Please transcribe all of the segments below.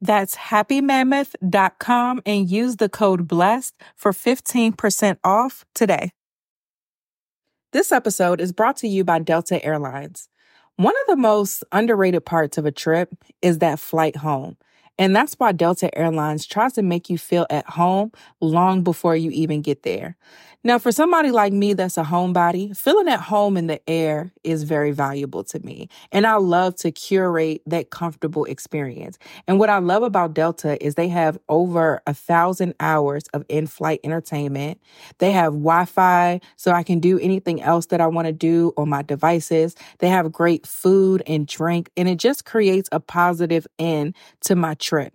That's happymammoth.com and use the code BLESSED for 15% off today. This episode is brought to you by Delta Airlines. One of the most underrated parts of a trip is that flight home. And that's why Delta Airlines tries to make you feel at home long before you even get there. Now, for somebody like me that's a homebody, feeling at home in the air is very valuable to me. And I love to curate that comfortable experience. And what I love about Delta is they have over a thousand hours of in flight entertainment. They have Wi Fi, so I can do anything else that I want to do on my devices. They have great food and drink, and it just creates a positive end to my trip.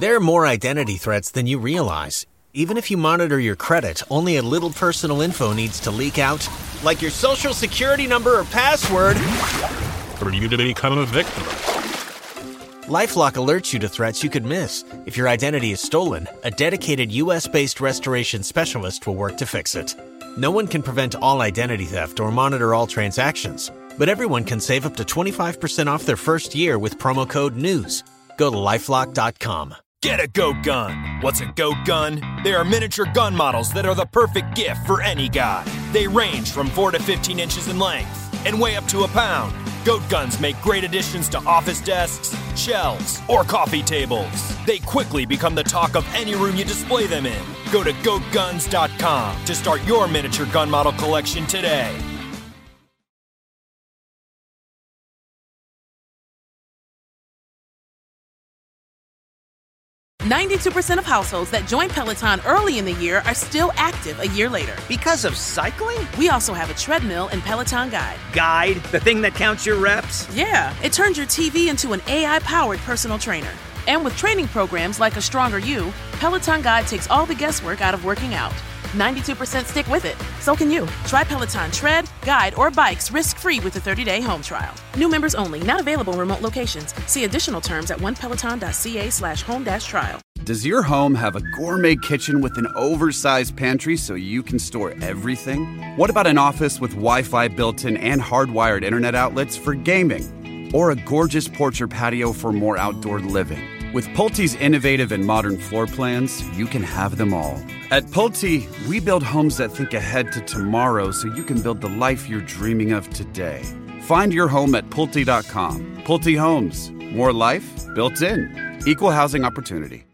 There are more identity threats than you realize. Even if you monitor your credit, only a little personal info needs to leak out, like your social security number or password. For you to become a victim. Lifelock alerts you to threats you could miss. If your identity is stolen, a dedicated US based restoration specialist will work to fix it. No one can prevent all identity theft or monitor all transactions, but everyone can save up to 25% off their first year with promo code NEWS. Go to lifelock.com. Get a goat gun. What's a goat gun? They are miniature gun models that are the perfect gift for any guy. They range from 4 to 15 inches in length and weigh up to a pound. Goat guns make great additions to office desks, shelves, or coffee tables. They quickly become the talk of any room you display them in. Go to goatguns.com to start your miniature gun model collection today. 92% of households that join Peloton early in the year are still active a year later. Because of cycling? We also have a treadmill and Peloton Guide. Guide? The thing that counts your reps? Yeah, it turns your TV into an AI powered personal trainer. And with training programs like A Stronger You, Peloton Guide takes all the guesswork out of working out. 92% stick with it. So can you. Try Peloton tread, guide, or bikes risk-free with a 30-day home trial. New members only, not available in remote locations. See additional terms at onepeloton.ca slash home dash trial. Does your home have a gourmet kitchen with an oversized pantry so you can store everything? What about an office with Wi-Fi built in and hardwired internet outlets for gaming? Or a gorgeous porch or patio for more outdoor living? With Pulte's innovative and modern floor plans, you can have them all. At Pulte, we build homes that think ahead to tomorrow so you can build the life you're dreaming of today. Find your home at Pulte.com. Pulte Homes. More life built in. Equal housing opportunity.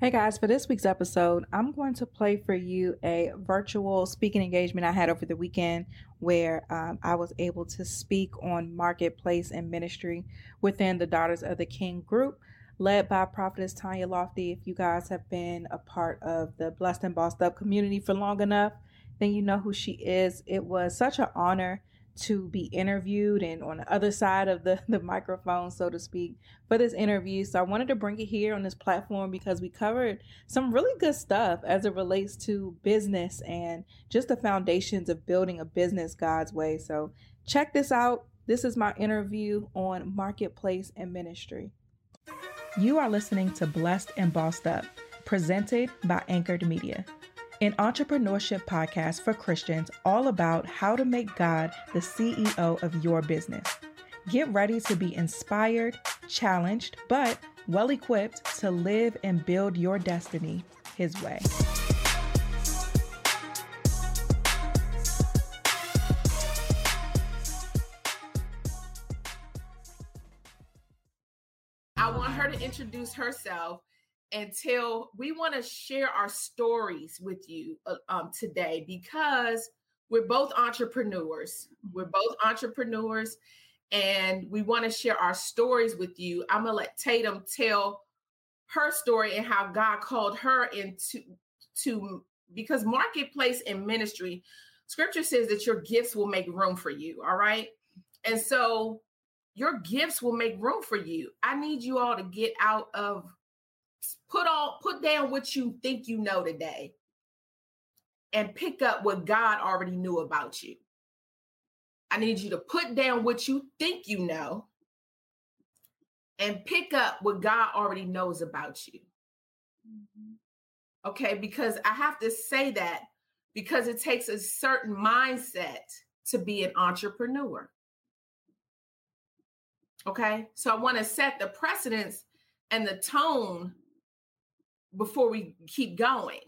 Hey guys, for this week's episode, I'm going to play for you a virtual speaking engagement I had over the weekend where um, I was able to speak on marketplace and ministry within the Daughters of the King group led by Prophetess Tanya Lofty. If you guys have been a part of the Blessed and Bossed Up community for long enough, then you know who she is. It was such an honor to be interviewed and on the other side of the, the microphone, so to speak, for this interview. So I wanted to bring it here on this platform because we covered some really good stuff as it relates to business and just the foundations of building a business God's way. So check this out. This is my interview on marketplace and ministry. You are listening to Blessed and Bossed Up, presented by Anchored Media, an entrepreneurship podcast for Christians all about how to make God the CEO of your business. Get ready to be inspired, challenged, but well equipped to live and build your destiny His way. Introduce herself until we want to share our stories with you uh, um, today because we're both entrepreneurs. We're both entrepreneurs and we want to share our stories with you. I'm going to let Tatum tell her story and how God called her into to because marketplace and ministry scripture says that your gifts will make room for you, all right? And so your gifts will make room for you. I need you all to get out of put all put down what you think you know today and pick up what God already knew about you. I need you to put down what you think you know and pick up what God already knows about you. Mm-hmm. Okay, because I have to say that because it takes a certain mindset to be an entrepreneur. Okay. So I want to set the precedence and the tone before we keep going.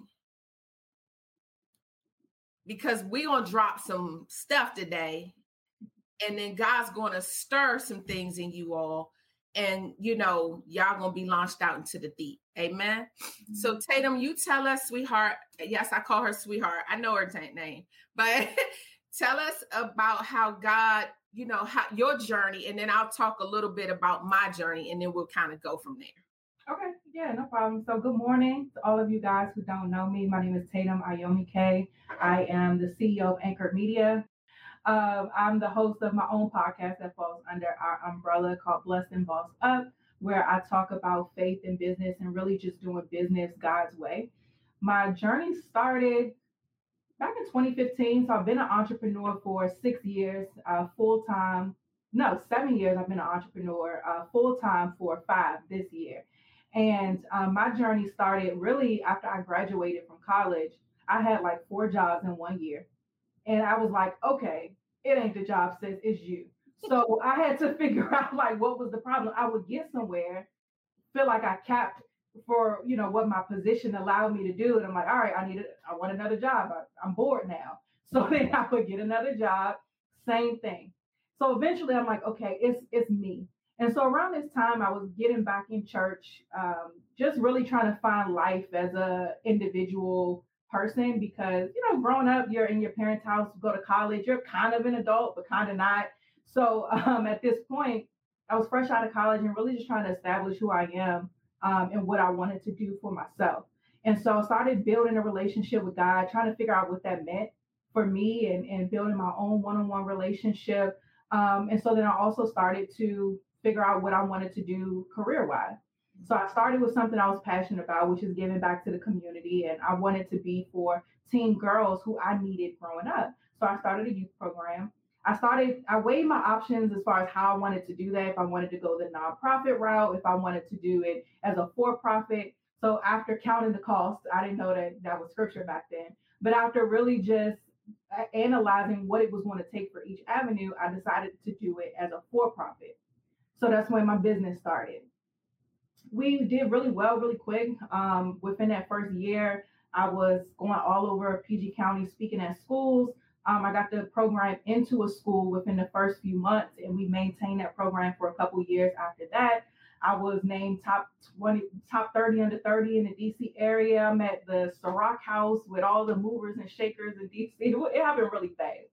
Because we're going to drop some stuff today. And then God's going to stir some things in you all. And, you know, y'all going to be launched out into the deep. Amen. Mm-hmm. So, Tatum, you tell us, sweetheart. Yes, I call her sweetheart. I know her name, but tell us about how God you know how your journey and then i'll talk a little bit about my journey and then we'll kind of go from there. Okay yeah no problem. So good morning to all of you guys who don't know me. My name is tatum Ayomike. I am the ceo of anchored media. Uh, i'm the host of my own podcast that falls under our umbrella called blessed and bossed up where i talk about faith and business and really just doing business god's way. My journey started back in 2015. So I've been an entrepreneur for six years, uh, full time. No, seven years. I've been an entrepreneur uh, full time for five this year. And um, my journey started really after I graduated from college. I had like four jobs in one year. And I was like, okay, it ain't the job, sis, it's you. So I had to figure out like what was the problem. I would get somewhere, feel like I capped for you know what my position allowed me to do. And i'm like all right i need it i want another job. I, i'm bored now. So then i would get another job. Same thing. So eventually i'm like okay it's it's me. And so around this time i was getting back in church um, just really trying to find life as a individual person because you know growing up you're in your parents house go to college you're kind of an adult but kind of not. So um, at this point i was fresh out of college and really just trying to establish who i am um, and what I wanted to do for myself. And so I started building a relationship with God, trying to figure out what that meant for me and, and building my own one on one relationship. Um, and so then I also started to figure out what I wanted to do career wise. So I started with something I was passionate about, which is giving back to the community. And I wanted to be for teen girls who I needed growing up. So I started a youth program. I started, I weighed my options as far as how I wanted to do that. If I wanted to go the nonprofit route, if I wanted to do it as a for profit. So after counting the cost, I didn't know that that was scripture back then. But after really just analyzing what it was going to take for each avenue, I decided to do it as a for profit. So that's when my business started. We did really well, really quick. Um, within that first year, I was going all over PG County speaking at schools. Um, I got the program into a school within the first few months, and we maintained that program for a couple years after that. I was named top 20, top 30 under 30 in the DC area. I'm at the Ciroc House with all the movers and shakers in DC. It happened really fast.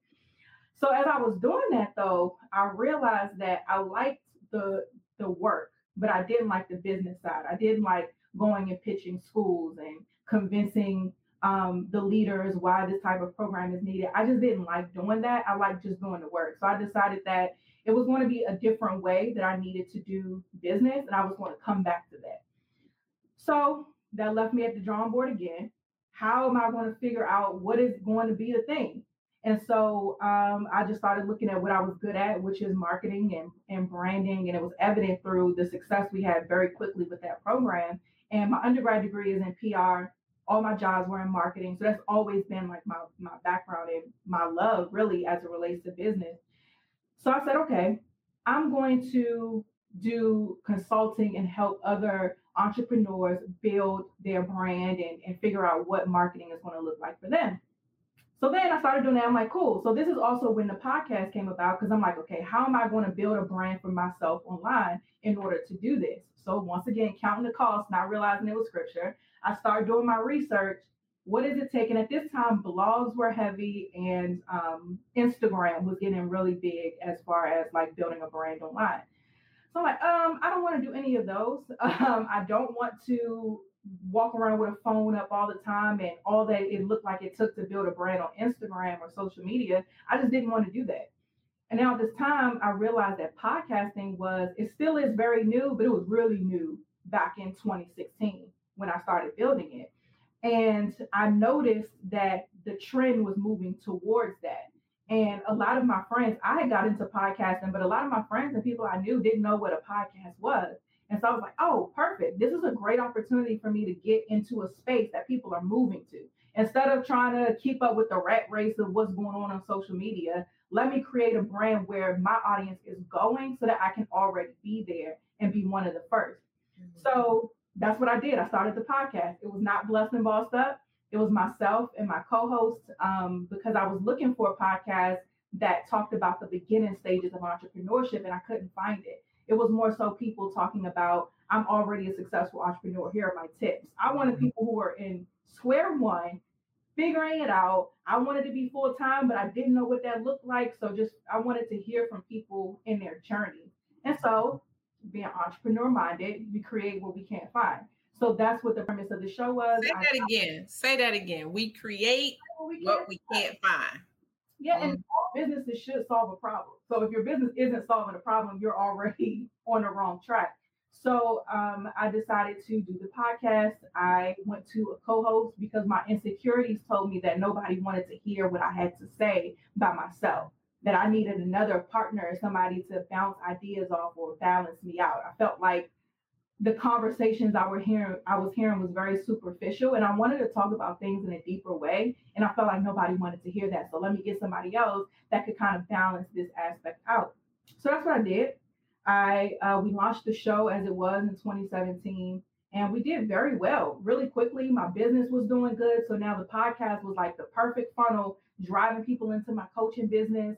So as I was doing that though, I realized that I liked the the work, but I didn't like the business side. I didn't like going and pitching schools and convincing um, the leaders why this type of program is needed. I just didn't like doing that. I like just doing the work. So I decided that it was going to be a different way that I needed to do business, and I was going to come back to that. So that left me at the drawing board again. How am I going to figure out what is going to be the thing? And so um, I just started looking at what I was good at, which is marketing and, and branding. And it was evident through the success we had very quickly with that program. And my undergrad degree is in PR all my jobs were in marketing. So that's always been like my, my background and my love really as it relates to business. So I said, okay, I'm going to do consulting and help other entrepreneurs build their brand and, and figure out what marketing is going to look like for them. So then I started doing that. I'm like, cool. So this is also when the podcast came about because I'm like, okay, how am I going to build a brand for myself online in order to do this? So once again, counting the cost, not realizing it was scripture. I started doing my research. What is it taking? At this time, blogs were heavy and um, Instagram was getting really big as far as like building a brand online. So I'm like, um, I don't want to do any of those. Um, I don't want to walk around with a phone up all the time and all that it looked like it took to build a brand on Instagram or social media. I just didn't want to do that. And now at this time, I realized that podcasting was, it still is very new, but it was really new back in 2016 when I started building it. And I noticed that the trend was moving towards that. And a lot of my friends, I had got into podcasting, but a lot of my friends and people I knew didn't know what a podcast was. And so I was like, oh, perfect. This is a great opportunity for me to get into a space that people are moving to. Instead of trying to keep up with the rat race of what's going on on social media, let me create a brand where my audience is going so that I can already be there and be one of the 1st mm-hmm. So that's what I did. I started the podcast. It was not Blessed and Bossed Up. It was myself and my co-host um, because I was looking for a podcast that talked about the beginning stages of entrepreneurship and I couldn't find it. It was more so people talking about I'm already a successful entrepreneur. Here are my tips. I wanted mm-hmm. people who were in square one, figuring it out. I wanted to be full time, but I didn't know what that looked like. So just I wanted to hear from people in their journey. And so being entrepreneur minded, we create what we can't find. So that's what the premise of the show was. Say that I, again. Say that again. We create we what we can't find. Yeah, mm-hmm. and mm. all businesses should solve a problem. So if your business isn't solving a problem, you're already on the wrong track. So um, I decided to do the podcast. I went to a co-host because my insecurities told me that nobody wanted to hear what I had to say by myself that I needed another partner, somebody to bounce ideas off or balance me out. I felt like the conversations I were hearing, I was hearing was very superficial, and I wanted to talk about things in a deeper way. And I felt like nobody wanted to hear that. So let me get somebody else that could kind of balance this aspect out. So that's what I did. I uh, we launched the show as it was in 2017, and we did very well. Really quickly, my business was doing good. So now the podcast was like the perfect funnel, driving people into my coaching business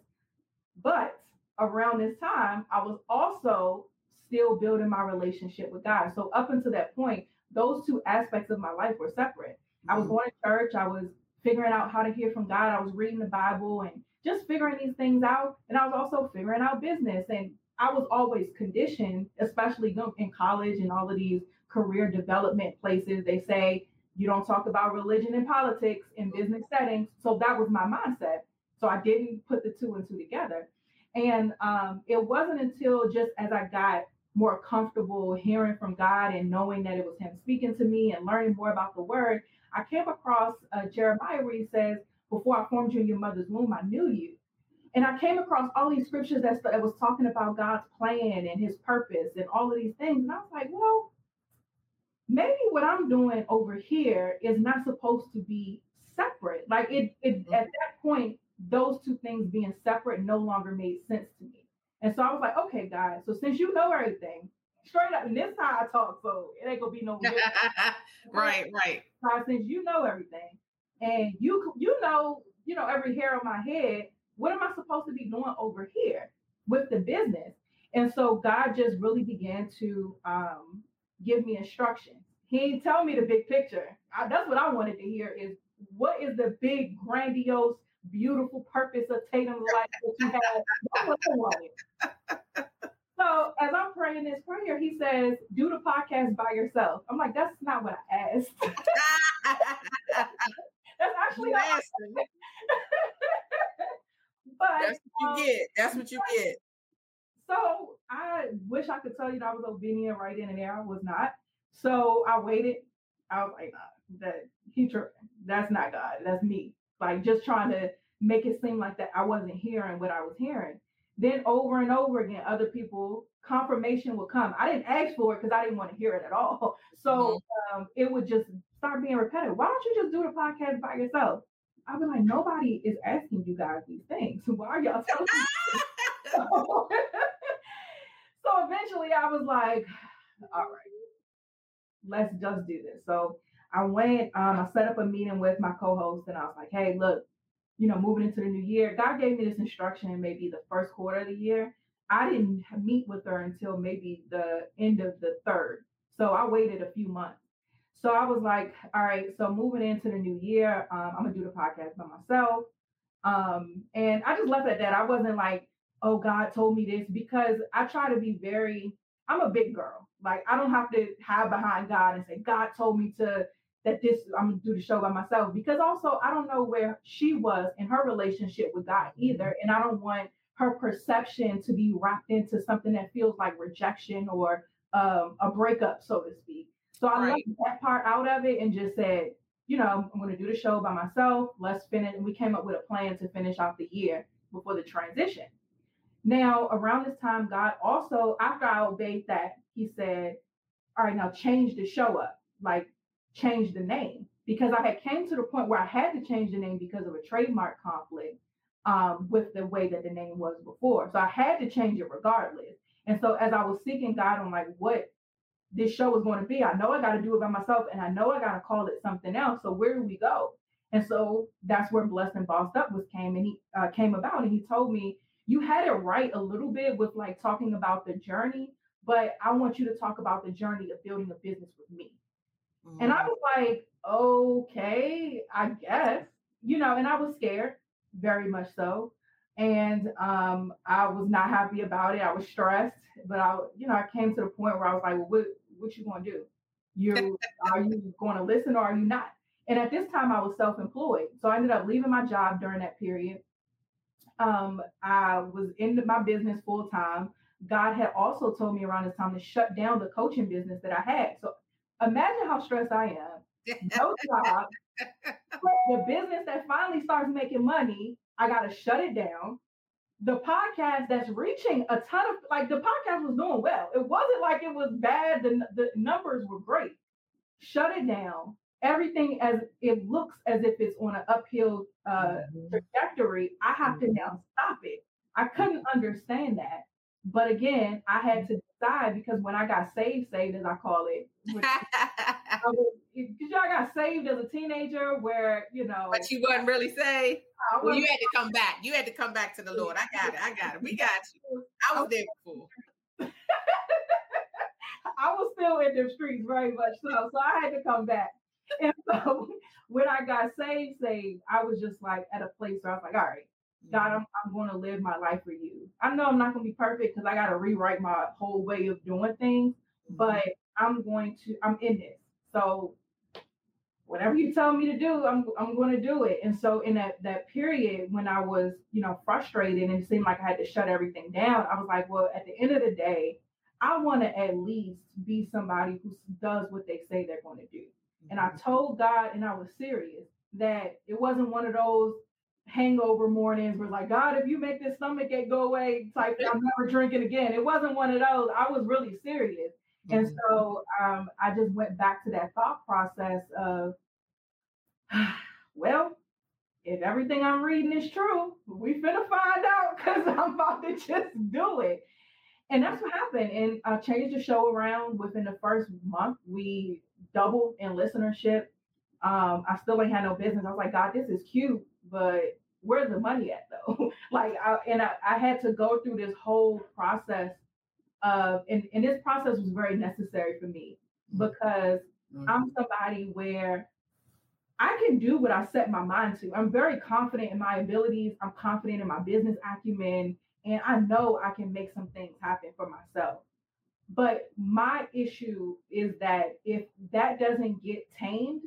but around this time, I was also still building my relationship with God. So up until that point, those two aspects of my life were separate. I was mm-hmm. going to church, I was figuring out how to hear from God, I was reading the Bible and just figuring these things out. And I was also figuring out business. And I was always conditioned, especially in college and all of these career development places. They say you don't talk about religion and politics in business settings. So that was my mindset. So I didn't put the two and two together. And um, it wasn't until just as I got more comfortable hearing from God and knowing that it was Him speaking to me and learning more about the Word, I came across uh, Jeremiah where he says, Before I formed you in your mother's womb, I knew you. And I came across all these scriptures that, that was talking about God's plan and his purpose and all of these things. And I was like, well, maybe what I'm doing over here is not supposed to be separate. Like it, it mm-hmm. at that point, those two things being separate no longer made sense to me. And so I was like, okay, guys, so since you know everything, straight up, and this how I talk, so it ain't gonna be no right, right. So since you know everything, and you you know, you know every hair on my head, what am I supposed to be doing over here with the business? And so God just really began to um, give me instructions. He didn't tell me the big picture. I, that's what I wanted to hear is what is the big, grandiose, beautiful purpose of Tatum's life that you have? That's what I wanted. So as I'm praying this prayer, he says, do the podcast by yourself. I'm like, that's not what I asked. that's actually asked. but that's what um, you get. That's what you get. So I wish I could tell you that I was obedient right in and there. I was not. So I waited. I was like, nah, that he tripping. That's not God. That's me. Like just trying to make it seem like that I wasn't hearing what I was hearing. Then over and over again, other people confirmation would come. I didn't ask for it because I didn't want to hear it at all. So mm-hmm. um, it would just start being repetitive. Why don't you just do the podcast by yourself? I'd be like, nobody is asking you guys these things. Why are y'all telling me? so, so eventually I was like, all right, let's just do this. So I went, um, I set up a meeting with my co-host and I was like, hey, look, you know, moving into the new year, God gave me this instruction maybe the first quarter of the year. I didn't meet with her until maybe the end of the third. So I waited a few months. So I was like, all right, so moving into the new year, um, I'm gonna do the podcast by myself. Um, and I just left it at that. I wasn't like, oh, God told me this because I try to be very, I'm a big girl. Like I don't have to hide behind God and say, God told me to that this I'm gonna do the show by myself because also I don't know where she was in her relationship with God either. And I don't want her perception to be wrapped into something that feels like rejection or um, a breakup, so to speak. So I right. left that part out of it and just said, you know, I'm going to do the show by myself. Let's finish. And we came up with a plan to finish out the year before the transition. Now, around this time, God also, after I obeyed that, He said, "All right, now change the show up, like change the name." Because I had came to the point where I had to change the name because of a trademark conflict um, with the way that the name was before. So I had to change it regardless. And so as I was seeking God on like what this show is going to be. I know I got to do it by myself and I know I got to call it something else. So where do we go? And so that's where Blessed and Bossed Up was came and he uh, came about and he told me, you had it right a little bit with like talking about the journey, but I want you to talk about the journey of building a business with me. Mm-hmm. And I mm-hmm. was like, okay, I guess, you know, and I was scared, very much so. And um, I was not happy about it. I was stressed, but I, you know, I came to the point where I was like, well, what, what you gonna do? You are you going to listen or are you not? And at this time, I was self-employed, so I ended up leaving my job during that period. Um, I was in my business full time. God had also told me around this time to shut down the coaching business that I had. So imagine how stressed I am. No job. the business that finally starts making money, I got to shut it down the podcast that's reaching a ton of like the podcast was doing well. It wasn't like it was bad. The, the numbers were great. Shut it down. Everything as it looks as if it's on an uphill uh, mm-hmm. trajectory. I have mm-hmm. to now stop it. I couldn't understand that. But again, I had mm. to decide because when I got saved, saved as I call it, because y'all got saved as a teenager, where you know, but you wasn't really saved. Well, you had to come back. You had to come back to the Lord. I got it. I got it. We got you. I was there before. I was still in the streets very much so. So I had to come back. And so when I got saved, saved, I was just like at a place where I was like, all right, God, mm-hmm. I'm, I'm going to live my life for you. I know I'm not going to be perfect because I got to rewrite my whole way of doing things, mm-hmm. but I'm going to, I'm in this. So whatever you tell me to do, I'm I'm going to do it. And so in that that period when I was, you know, frustrated and it seemed like I had to shut everything down, I was like, well, at the end of the day, I want to at least be somebody who does what they say they're going to do. And I told God, and I was serious, that it wasn't one of those hangover mornings where like, God, if you make this stomach ache go away, type, I'm never drinking again. It wasn't one of those. I was really serious. Mm-hmm. And so um, I just went back to that thought process of, well, if everything I'm reading is true, we finna find out because I'm about to just do it. And that's what happened. And I changed the show around within the first month. We doubled in listenership. Um, I still ain't had no business. I was like, God, this is cute, but where's the money at though? like, I, and I, I had to go through this whole process of, and, and this process was very necessary for me because mm-hmm. I'm somebody where I can do what I set my mind to. I'm very confident in my abilities. I'm confident in my business acumen, and I know I can make some things happen for myself. But my issue is that if that doesn't get tamed,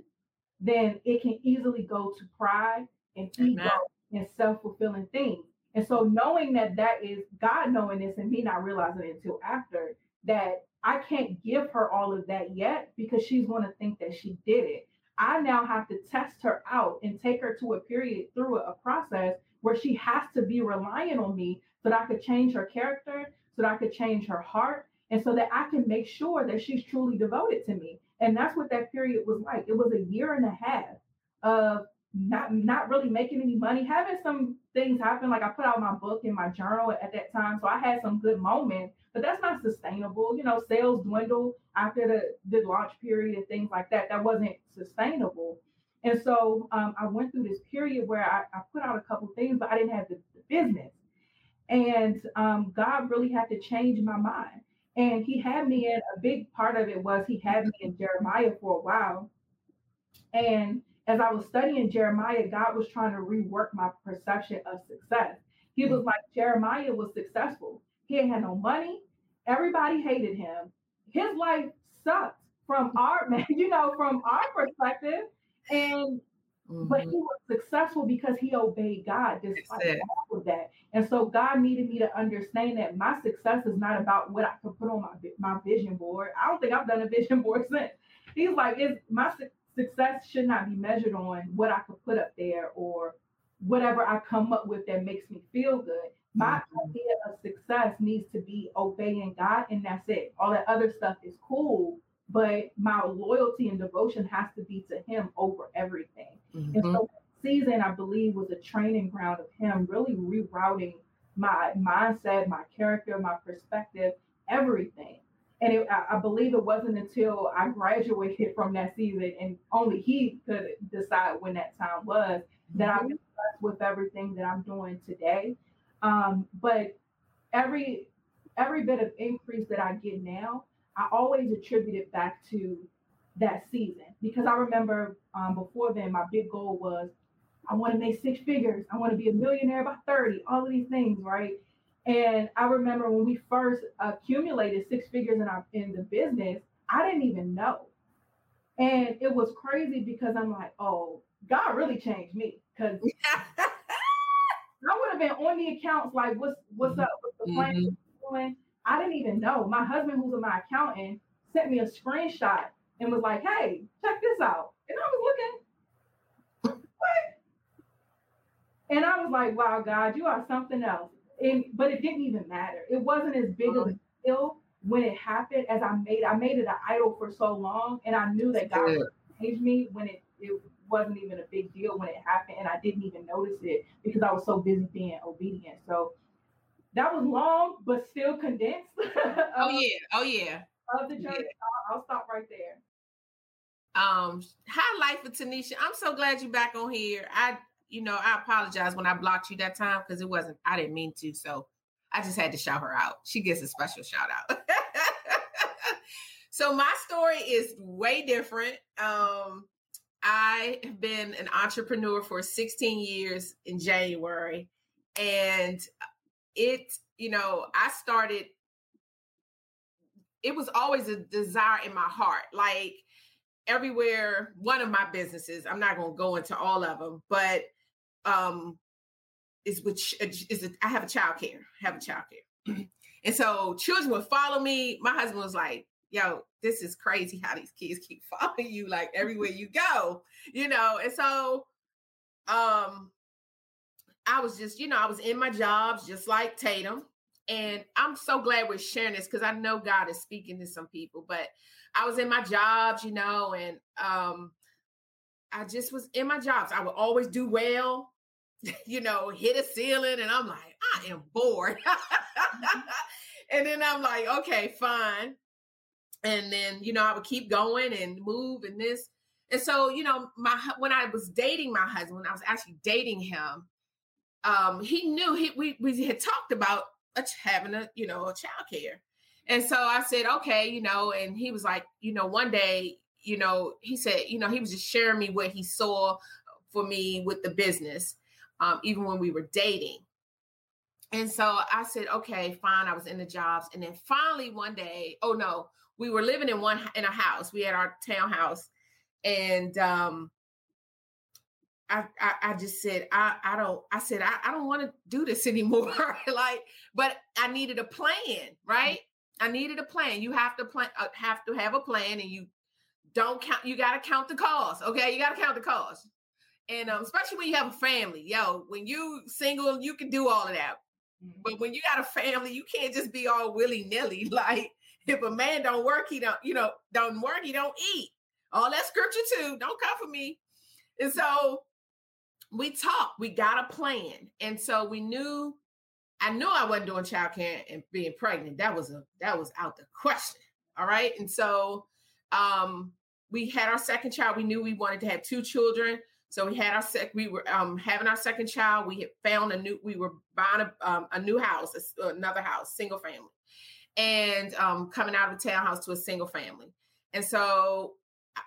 then it can easily go to pride and ego and self fulfilling things. And so, knowing that that is God knowing this and me not realizing it until after, that I can't give her all of that yet because she's going to think that she did it. I now have to test her out and take her to a period through a, a process where she has to be relying on me so that I could change her character, so that I could change her heart, and so that I can make sure that she's truly devoted to me. And that's what that period was like. It was a year and a half of not not really making any money, having some things happen. Like I put out my book in my journal at that time, so I had some good moments. But that's not sustainable. You know, sales dwindle after the the launch period and things like that. That wasn't sustainable. And so um, I went through this period where I, I, put out a couple things, but I didn't have the, the business. And um, God really had to change my mind. And He had me in a big part of it was He had me in Jeremiah for a while. And as I was studying Jeremiah, God was trying to rework my perception of success. He was like, Jeremiah was successful. He had no money. Everybody hated him. His life sucked from our, you know, from our perspective. And mm-hmm. but he was successful because he obeyed God despite all of that. And so God needed me to understand that my success is not about what I can put on my my vision board. I don't think I've done a vision board since. He's like, it's my success should not be measured on what I could put up there or whatever I come up with that makes me feel good. My mm-hmm. idea of success needs to be obeying God, and that's it. All that other stuff is cool, but my loyalty and devotion has to be to Him over everything. Mm-hmm. And so, season I believe was a training ground of Him really rerouting my mindset, my character, my perspective, everything. And it, I, I believe it wasn't until I graduated from that season, and only he could decide when that time was, that I'm mm-hmm. with everything that I'm doing today. Um, but every every bit of increase that I get now, I always attribute it back to that season because I remember um, before then my big goal was I want to make six figures. I want to be a millionaire by 30, all of these things, right? And I remember when we first accumulated six figures in our in the business, I didn't even know. And it was crazy because I'm like, oh, God really changed me. Because I would have been on the accounts like, what's what's up? What's the plan? Mm-hmm. I didn't even know. My husband, who's my accountant, sent me a screenshot and was like, hey, check this out. And I was looking, what? And I was like, wow, God, you are something else and but it didn't even matter. It wasn't as big of a deal when it happened as I made. I made it an idol for so long, and I knew that God changed me when it it wasn't even a big deal when it happened, and I didn't even notice it because I was so busy being obedient. So that was long, but still condensed. oh yeah, oh yeah. Of the journey, yeah. I'll, I'll stop right there. Um, highlight for Tanisha. I'm so glad you're back on here. I you know, I apologize when I blocked you that time because it wasn't, I didn't mean to. So I just had to shout her out. She gets a special shout out. so my story is way different. Um, I have been an entrepreneur for 16 years in January. And it, you know, I started, it was always a desire in my heart. Like, everywhere one of my businesses i'm not going to go into all of them but um is which uh, is I have a child care, have a child care. And so children would follow me. My husband was like, yo, this is crazy how these kids keep following you like everywhere you go, you know. And so um I was just, you know, I was in my jobs just like Tatum. And I'm so glad we're sharing this because I know God is speaking to some people. But I was in my jobs, you know, and um I just was in my jobs. I would always do well, you know, hit a ceiling, and I'm like, I am bored. and then I'm like, okay, fine. And then, you know, I would keep going and move and this. And so, you know, my when I was dating my husband, when I was actually dating him, um, he knew he we we had talked about a, having a you know a child care, and so I said okay, you know, and he was like, you know, one day, you know, he said, you know, he was just sharing me what he saw for me with the business, um, even when we were dating, and so I said, okay, fine. I was in the jobs. And then finally one day, oh no, we were living in one in a house. We had our townhouse. And um I, I, I just said I I don't I said I, I don't want to do this anymore like but I needed a plan right I needed a plan you have to plan uh, have to have a plan and you don't count you got to count the cost okay you got to count the cost and um, especially when you have a family yo when you single you can do all of that but when you got a family, you can't just be all willy nilly. Like if a man don't work, he don't, you know, don't work, he don't eat. All that scripture too. Don't come for me. And so we talked. We got a plan, and so we knew. I knew I wasn't doing childcare and being pregnant. That was a that was out the question. All right, and so um we had our second child. We knew we wanted to have two children. So we had our sec. We were um, having our second child. We had found a new. We were buying a, um, a new house, another house, single family, and um, coming out of the townhouse to a single family. And so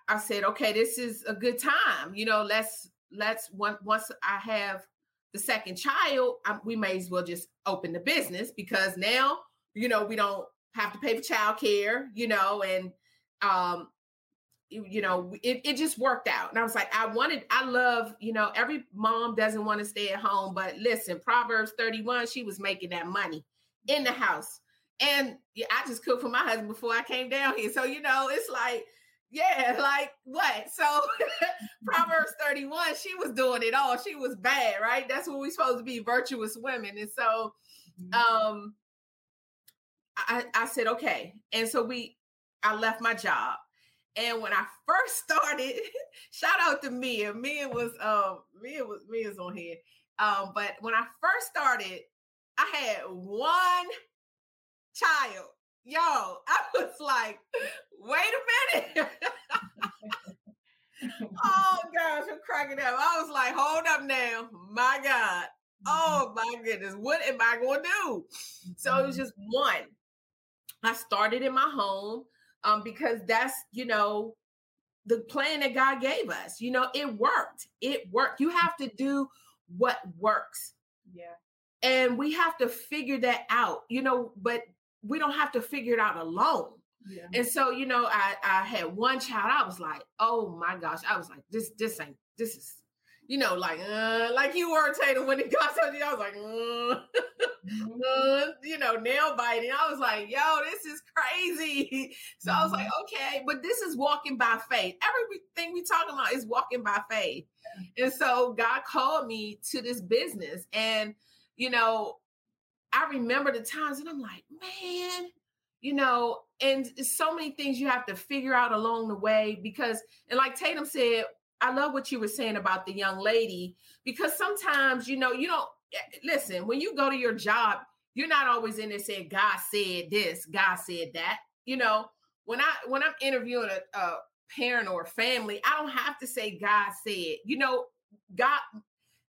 I said, okay, this is a good time. You know, let's let's once once I have the second child, I, we may as well just open the business because now you know we don't have to pay for childcare. You know, and um, you know, it, it just worked out. And I was like, I wanted, I love, you know, every mom doesn't want to stay at home, but listen, Proverbs 31, she was making that money in the house. And yeah, I just cooked for my husband before I came down here. So, you know, it's like, yeah, like what? So Proverbs 31, she was doing it all. She was bad, right? That's what we're supposed to be, virtuous women. And so mm-hmm. um I, I said, okay. And so we I left my job and when I first started, shout out to Mia. Mia was um Mia was Mia's on here. Um, but when I first started, I had one child. Yo, I was like, wait a minute. oh gosh, I'm cracking up. I was like, hold up now. My God. Oh my goodness. What am I going to do? So it was just one. I started in my home um, because that's, you know, the plan that God gave us. You know, it worked. It worked. You have to do what works. Yeah. And we have to figure that out, you know, but we don't have to figure it out alone. Yeah. And so, you know, I I had one child. I was like, oh my gosh. I was like, this this ain't this is you know, like uh, like you were Tatum when it got to you. I was like, uh, mm-hmm. uh, you know, nail biting. I was like, yo, this is crazy. So mm-hmm. I was like, mm-hmm. okay, but this is walking by faith. Everything we talking about is walking by faith. And so God called me to this business, and you know, I remember the times, and I'm like, man, you know, and so many things you have to figure out along the way because, and like Tatum said, I love what you were saying about the young lady because sometimes, you know, you don't eh, listen when you go to your job, you're not always in there saying, God said this, God said that. You know, when I when I'm interviewing a, a parent or a family, I don't have to say God said. You know, God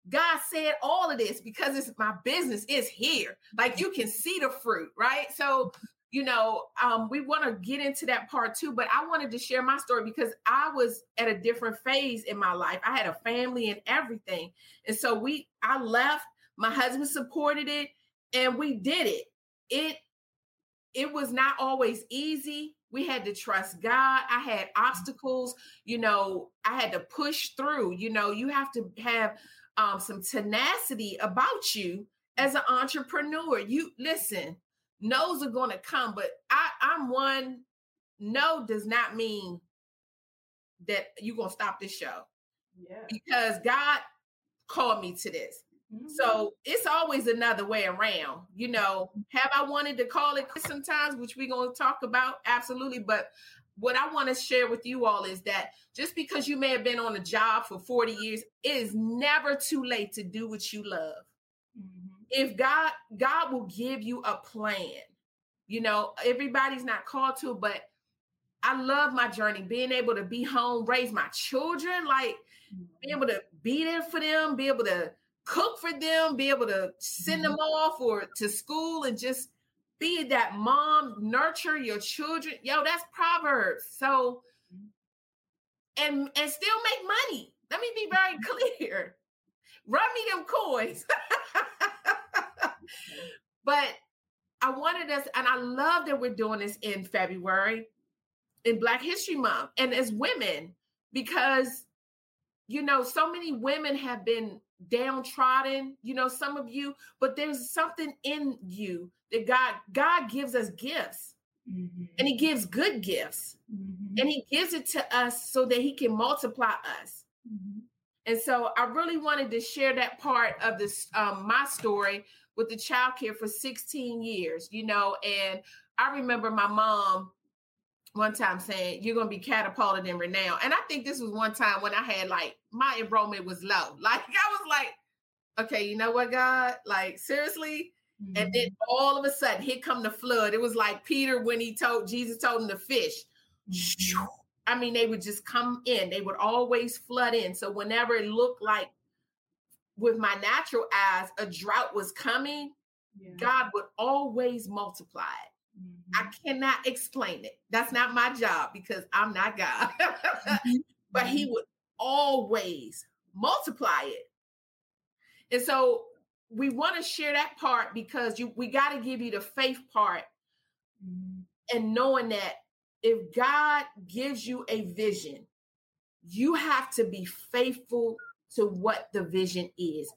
God said all of this because it's my business is here. Like you can see the fruit, right? So you know, um, we want to get into that part too, but I wanted to share my story because I was at a different phase in my life. I had a family and everything. And so we I left, my husband supported it, and we did it. It it was not always easy. We had to trust God. I had obstacles, you know, I had to push through. You know, you have to have um, some tenacity about you as an entrepreneur. You listen, no's are going to come, but I, I'm one. No does not mean that you're going to stop this show. Yeah. Because God called me to this. Mm-hmm. So it's always another way around. You know, have I wanted to call it sometimes, which we're going to talk about? Absolutely. But what I want to share with you all is that just because you may have been on a job for 40 years, it is never too late to do what you love. Mm-hmm. If God, God will give you a plan. You know, everybody's not called to, but I love my journey, being able to be home, raise my children, like mm-hmm. be able to be there for them, be able to cook for them, be able to send them mm-hmm. off or to school and just be that mom, nurture your children. Yo, that's Proverbs. So and and still make money. Let me be very clear. Run me them coins. but I wanted us, and I love that we're doing this in February in Black History Month and as women, because you know, so many women have been downtrodden, you know, some of you, but there's something in you that God God gives us gifts. Mm-hmm. And he gives good gifts. Mm-hmm. And he gives it to us so that he can multiply us. Mm-hmm. And so I really wanted to share that part of this um, my story with the child care for 16 years, you know, and I remember my mom one time saying you're gonna be catapulted in renown. And I think this was one time when I had like my enrollment was low. Like I was like, okay, you know what, God? Like seriously. Mm-hmm. And then mm-hmm. all of a sudden, here come the flood. It was like Peter when he told Jesus told him to fish. Mm-hmm. I mean, they would just come in. They would always flood in. So whenever it looked like with my natural eyes a drought was coming, yeah. God would always multiply it. I mm-hmm. cannot explain it. That's not my job because I'm not God. mm-hmm. But he mm-hmm. would always multiply it. And so we want to share that part because you we got to give you the faith part mm-hmm. and knowing that if God gives you a vision, you have to be faithful to what the vision is.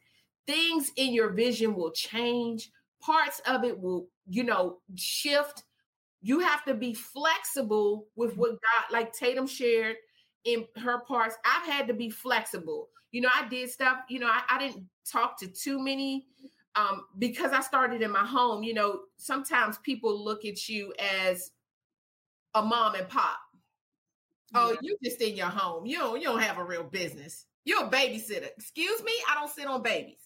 Things in your vision will change, parts of it will you know, shift. You have to be flexible with what God, like Tatum shared in her parts. I've had to be flexible. You know, I did stuff, you know, I, I didn't talk to too many um, because I started in my home. You know, sometimes people look at you as a mom and pop. Oh, you just in your home. You don't you don't have a real business. You're a babysitter. Excuse me, I don't sit on babies.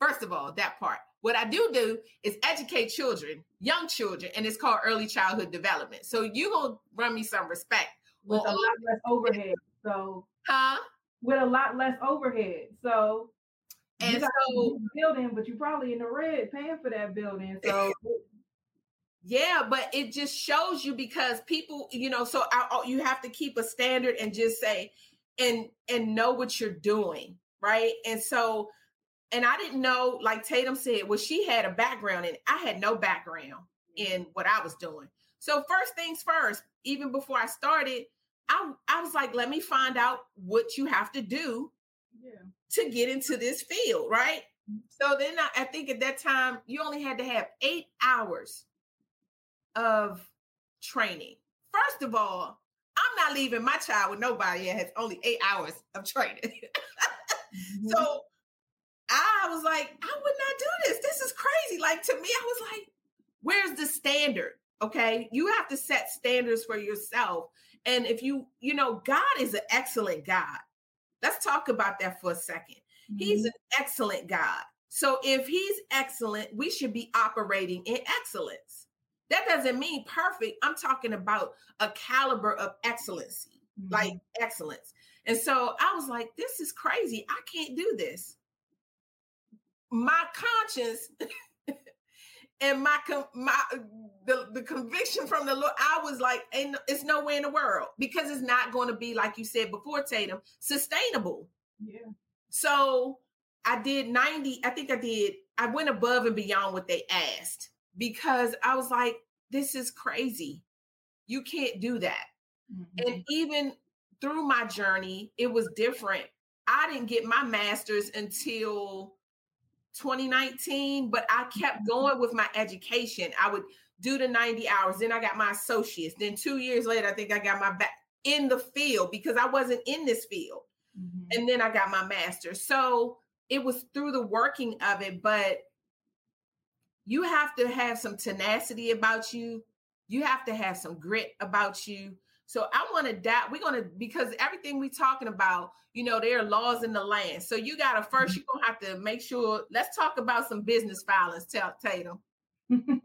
First of all, that part. What I do do is educate children, young children, and it's called early childhood development. So you gonna run me some respect with a lot less overhead. So, huh? With a lot less overhead. So, and so building, but you're probably in the red paying for that building. So. Yeah, but it just shows you because people, you know, so I, oh, you have to keep a standard and just say, and and know what you're doing, right? And so and I didn't know, like Tatum said, well, she had a background and. I had no background in what I was doing. So first things first, even before I started, I, I was like, let me find out what you have to do yeah. to get into this field, right? So then I, I think at that time you only had to have eight hours of training. First of all, I'm not leaving my child with nobody that has only eight hours of training. mm-hmm. So I was like, I would not do this. This is crazy. Like to me, I was like, where's the standard? Okay. You have to set standards for yourself. And if you, you know, God is an excellent God. Let's talk about that for a 2nd mm-hmm. He's an excellent God. So if he's excellent, we should be operating in excellence. That doesn't mean perfect. I'm talking about a caliber of excellency, mm-hmm. like excellence. And so I was like, this is crazy. I can't do this my conscience and my my the, the conviction from the Lord, I was like, ain't it's nowhere in the world because it's not going to be like you said before, Tatum, sustainable. Yeah. So I did 90, I think I did, I went above and beyond what they asked because I was like, this is crazy. You can't do that. Mm-hmm. And even through my journey, it was different. I didn't get my master's until 2019, but I kept mm-hmm. going with my education. I would do the 90 hours. Then I got my associates. Then two years later, I think I got my back in the field because I wasn't in this field. Mm-hmm. And then I got my master. So it was through the working of it, but you have to have some tenacity about you. You have to have some grit about you. So I want to that we're gonna because everything we're talking about, you know, there are laws in the land. So you gotta 1st you mm-hmm. you're gonna have to make sure. Let's talk about some business filings, tell Tatum.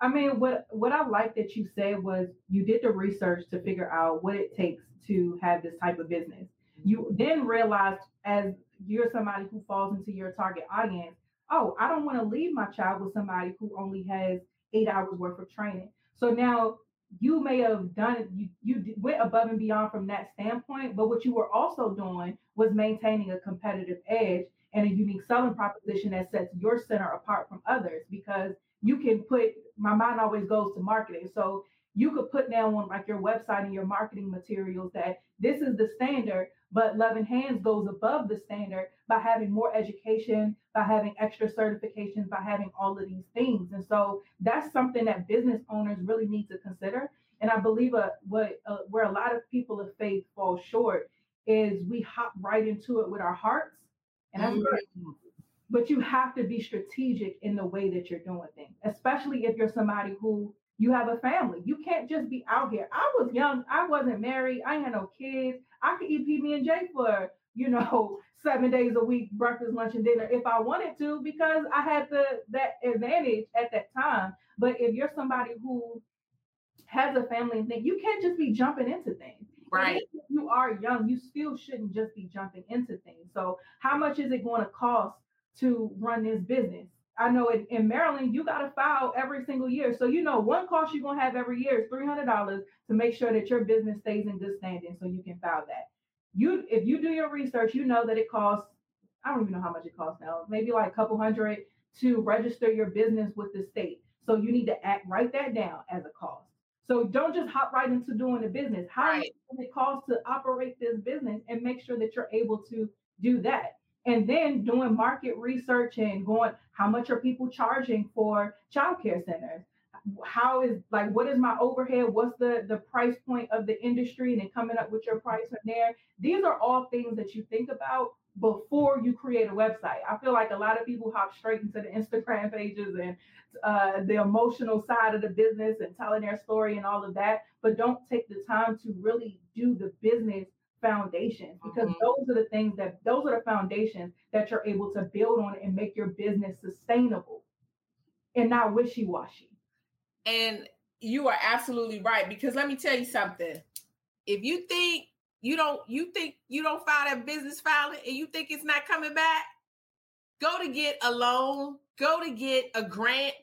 I mean, what what I like that you said was you did the research to figure out what it takes to have this type of business. You then realized as you're somebody who falls into your target audience, oh, I don't want to leave my child with somebody who only has eight hours worth of training. So now you may have done it, you, you went above and beyond from that standpoint, but what you were also doing was maintaining a competitive edge and a unique selling proposition that sets your center apart from others because you can put my mind always goes to marketing. So you could put down on like your website and your marketing materials that this is the standard, but Loving Hands goes above the standard by having more education, by having extra certifications, by having all of these things. And so that's something that business owners really need to consider. And I believe uh, what uh, where a lot of people of faith fall short is we hop right into it with our hearts, and that's mm-hmm. great. But you have to be strategic in the way that you're doing things, especially if you're somebody who you have a family. You can't just be out here. I was young. I wasn't married. I had no kids. I could eat PB and J for you know seven days a week, breakfast, lunch, and dinner if I wanted to, because I had the that advantage at that time. But if you're somebody who has a family and think you can't just be jumping into things. Right. you are young, you still shouldn't just be jumping into things. So how much is it going to cost to run this business? I know in, in Maryland, you got to file every single year. So, you know, one cost you're going to have every year is $300 to make sure that your business stays in good standing so you can file that. You, if you do your research, you know that it costs, I don't even know how much it costs now, maybe like a couple hundred to register your business with the state. So you need to act, write that down as a cost. So don't just hop right into doing the business. How right. much does it cost to operate this business and make sure that you're able to do that? And then doing market research and going how much are people charging for childcare centers? How is like what is my overhead? What's the the price point of the industry and then coming up with your price from there? These are all things that you think about before you create a website. I feel like a lot of people hop straight into the instagram pages and uh, the emotional side of the business and telling their story and all of that but don't take the time to really do the business foundations because mm-hmm. those are the things that those are the foundations that you're able to build on and make your business sustainable and not wishy-washy. And you are absolutely right because let me tell you something. If you think you don't you think you don't file that business filing and you think it's not coming back, go to get a loan, go to get a grant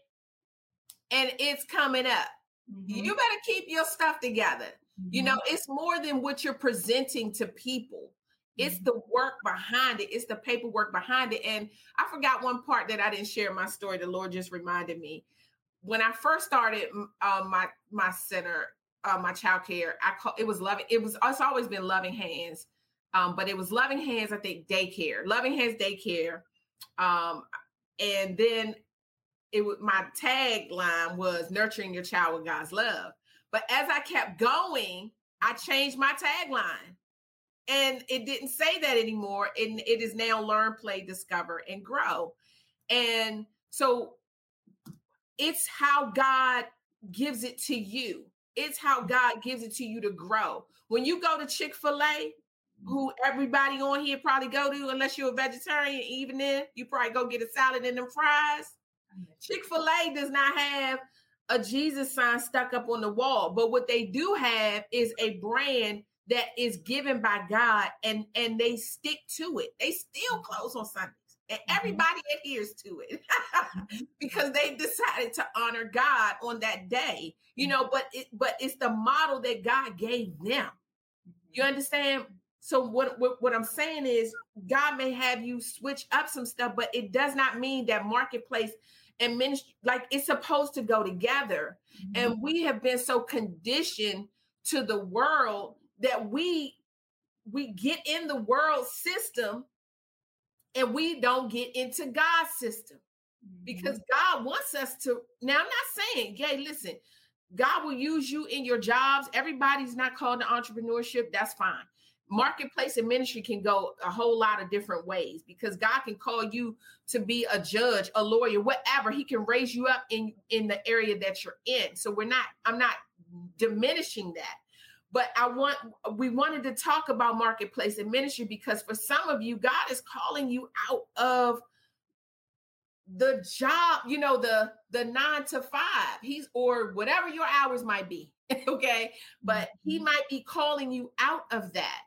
and it's coming up. Mm-hmm. You better keep your stuff together. You know, mm-hmm. it's more than what you're presenting to people. It's mm-hmm. the work behind it. It's the paperwork behind it. And I forgot one part that I didn't share my story. The Lord just reminded me. When I first started uh, my my center, uh, my child care, I call it was loving. It was it's always been loving hands, um, but it was loving hands. I think daycare, loving hands daycare, um, and then it was my tagline was nurturing your child with God's love. But as I kept going, I changed my tagline. And it didn't say that anymore. And it is now learn, play, discover, and grow. And so it's how God gives it to you. It's how God gives it to you to grow. When you go to Chick fil A, who everybody on here probably go to, unless you're a vegetarian, even then, you probably go get a salad and them fries. Chick fil A does not have a Jesus sign stuck up on the wall. But what they do have is a brand that is given by God and and they stick to it. They still mm-hmm. close on Sundays. And mm-hmm. everybody adheres to it mm-hmm. because they decided to honor God on that day. You know, but it but it's the model that God gave them. You understand? So what, what what I'm saying is God may have you switch up some stuff, but it does not mean that marketplace and ministry like it's supposed to go together mm-hmm. and we have been so conditioned to the world that we we get in the world system and we don't get into God's system. because God wants us to. Now, I'm not saying, Gay, listen, God will use you in your jobs. Everybody's not called to entrepreneurship. That's fine. Marketplace and ministry can go a whole lot of different ways because God can call you to be a judge, a lawyer, whatever. He can raise you up in in the area that you're in. So we're not. I'm not diminishing that but I want we wanted to talk about marketplace and ministry because for some of you, God is calling you out of the job, you know, the the nine to five. He's or whatever your hours might be. okay. But he mm-hmm. might be calling you out of that.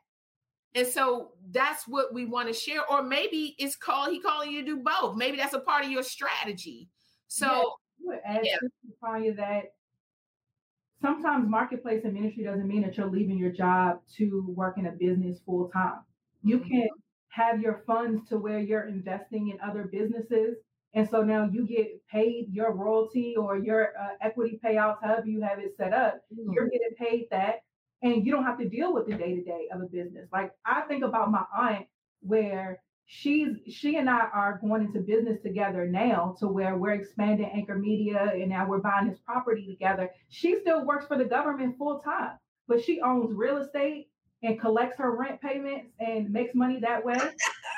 And so that's what we want to share. Or maybe it's called he calling you to do both. Maybe that's a part of your strategy. So yeah, yeah. that sometimes marketplace and ministry doesn't mean that you're leaving your job to work in a business full time. You mm-hmm. can have your funds to where you're investing in other businesses. And so now you get paid your royalty or your uh, equity payouts, however you have it set up, mm-hmm. you're getting paid that. And you don't have to deal with the day to day of a business. Like I think about my aunt, where she's she and I are going into business together now to where we're expanding Anchor Media and now we're buying this property together. She still works for the government full time, but she owns real estate and collects her rent payments and makes money that way.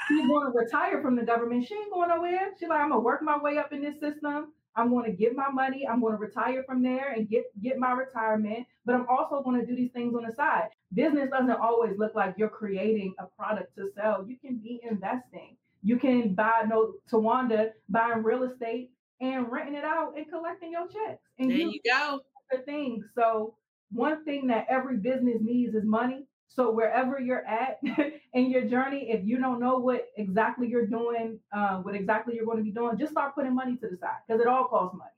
She's going to retire from the government. She ain't going nowhere. She's like, I'm gonna work my way up in this system. I'm going to get my money. I'm going to retire from there and get get my retirement. But I'm also going to do these things on the side. Business doesn't always look like you're creating a product to sell. You can be investing. You can buy no Tawanda buying real estate and renting it out and collecting your checks. And there you, you go. The thing. So one thing that every business needs is money. So wherever you're at in your journey, if you don't know what exactly you're doing, uh, what exactly you're going to be doing, just start putting money to the side because it all costs money.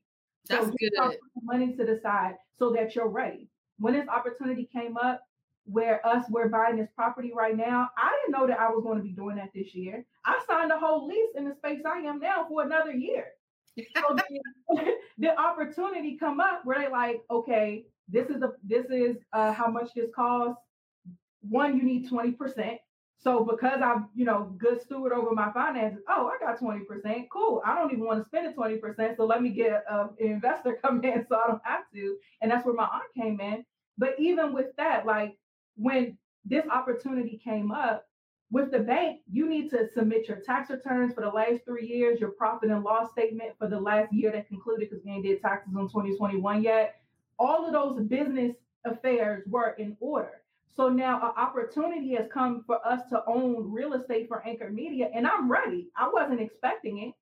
That's so good. money to the side so that you're ready. When this opportunity came up, where us we're buying this property right now, I didn't know that I was going to be doing that this year. I signed a whole lease in the space I am now for another year. So the, the opportunity come up where they like, okay, this is a this is uh, how much this costs one, you need 20%. So because I'm, you know, good steward over my finances, oh, I got 20%. Cool. I don't even want to spend the 20%. So let me get an investor come in so I don't have to. And that's where my aunt came in. But even with that, like when this opportunity came up with the bank, you need to submit your tax returns for the last three years, your profit and loss statement for the last year that concluded because we ain't did taxes on 2021 yet. All of those business affairs were in order. So now an opportunity has come for us to own real estate for Anchor Media, and I'm ready. I wasn't expecting it,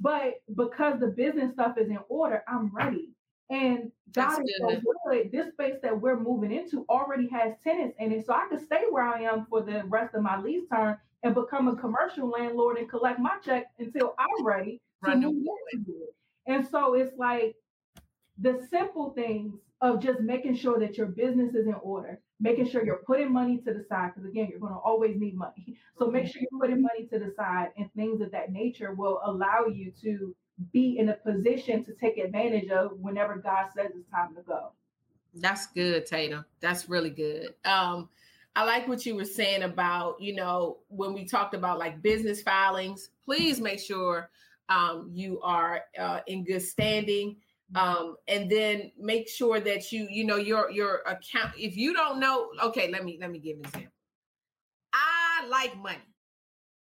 but because the business stuff is in order, I'm ready. And God is so good. This space that we're moving into already has tenants in it, so I could stay where I am for the rest of my lease term and become a commercial landlord and collect my check until I'm ready to move into it. And so it's like the simple things of just making sure that your business is in order, making sure you're putting money to the side, because again, you're going to always need money. So make sure you're putting money to the side and things of that nature will allow you to be in a position to take advantage of whenever God says it's time to go. That's good, Tatum. That's really good. Um, I like what you were saying about, you know, when we talked about like business filings, please make sure um, you are uh, in good standing um and then make sure that you you know your your account if you don't know okay let me let me give an example. I like money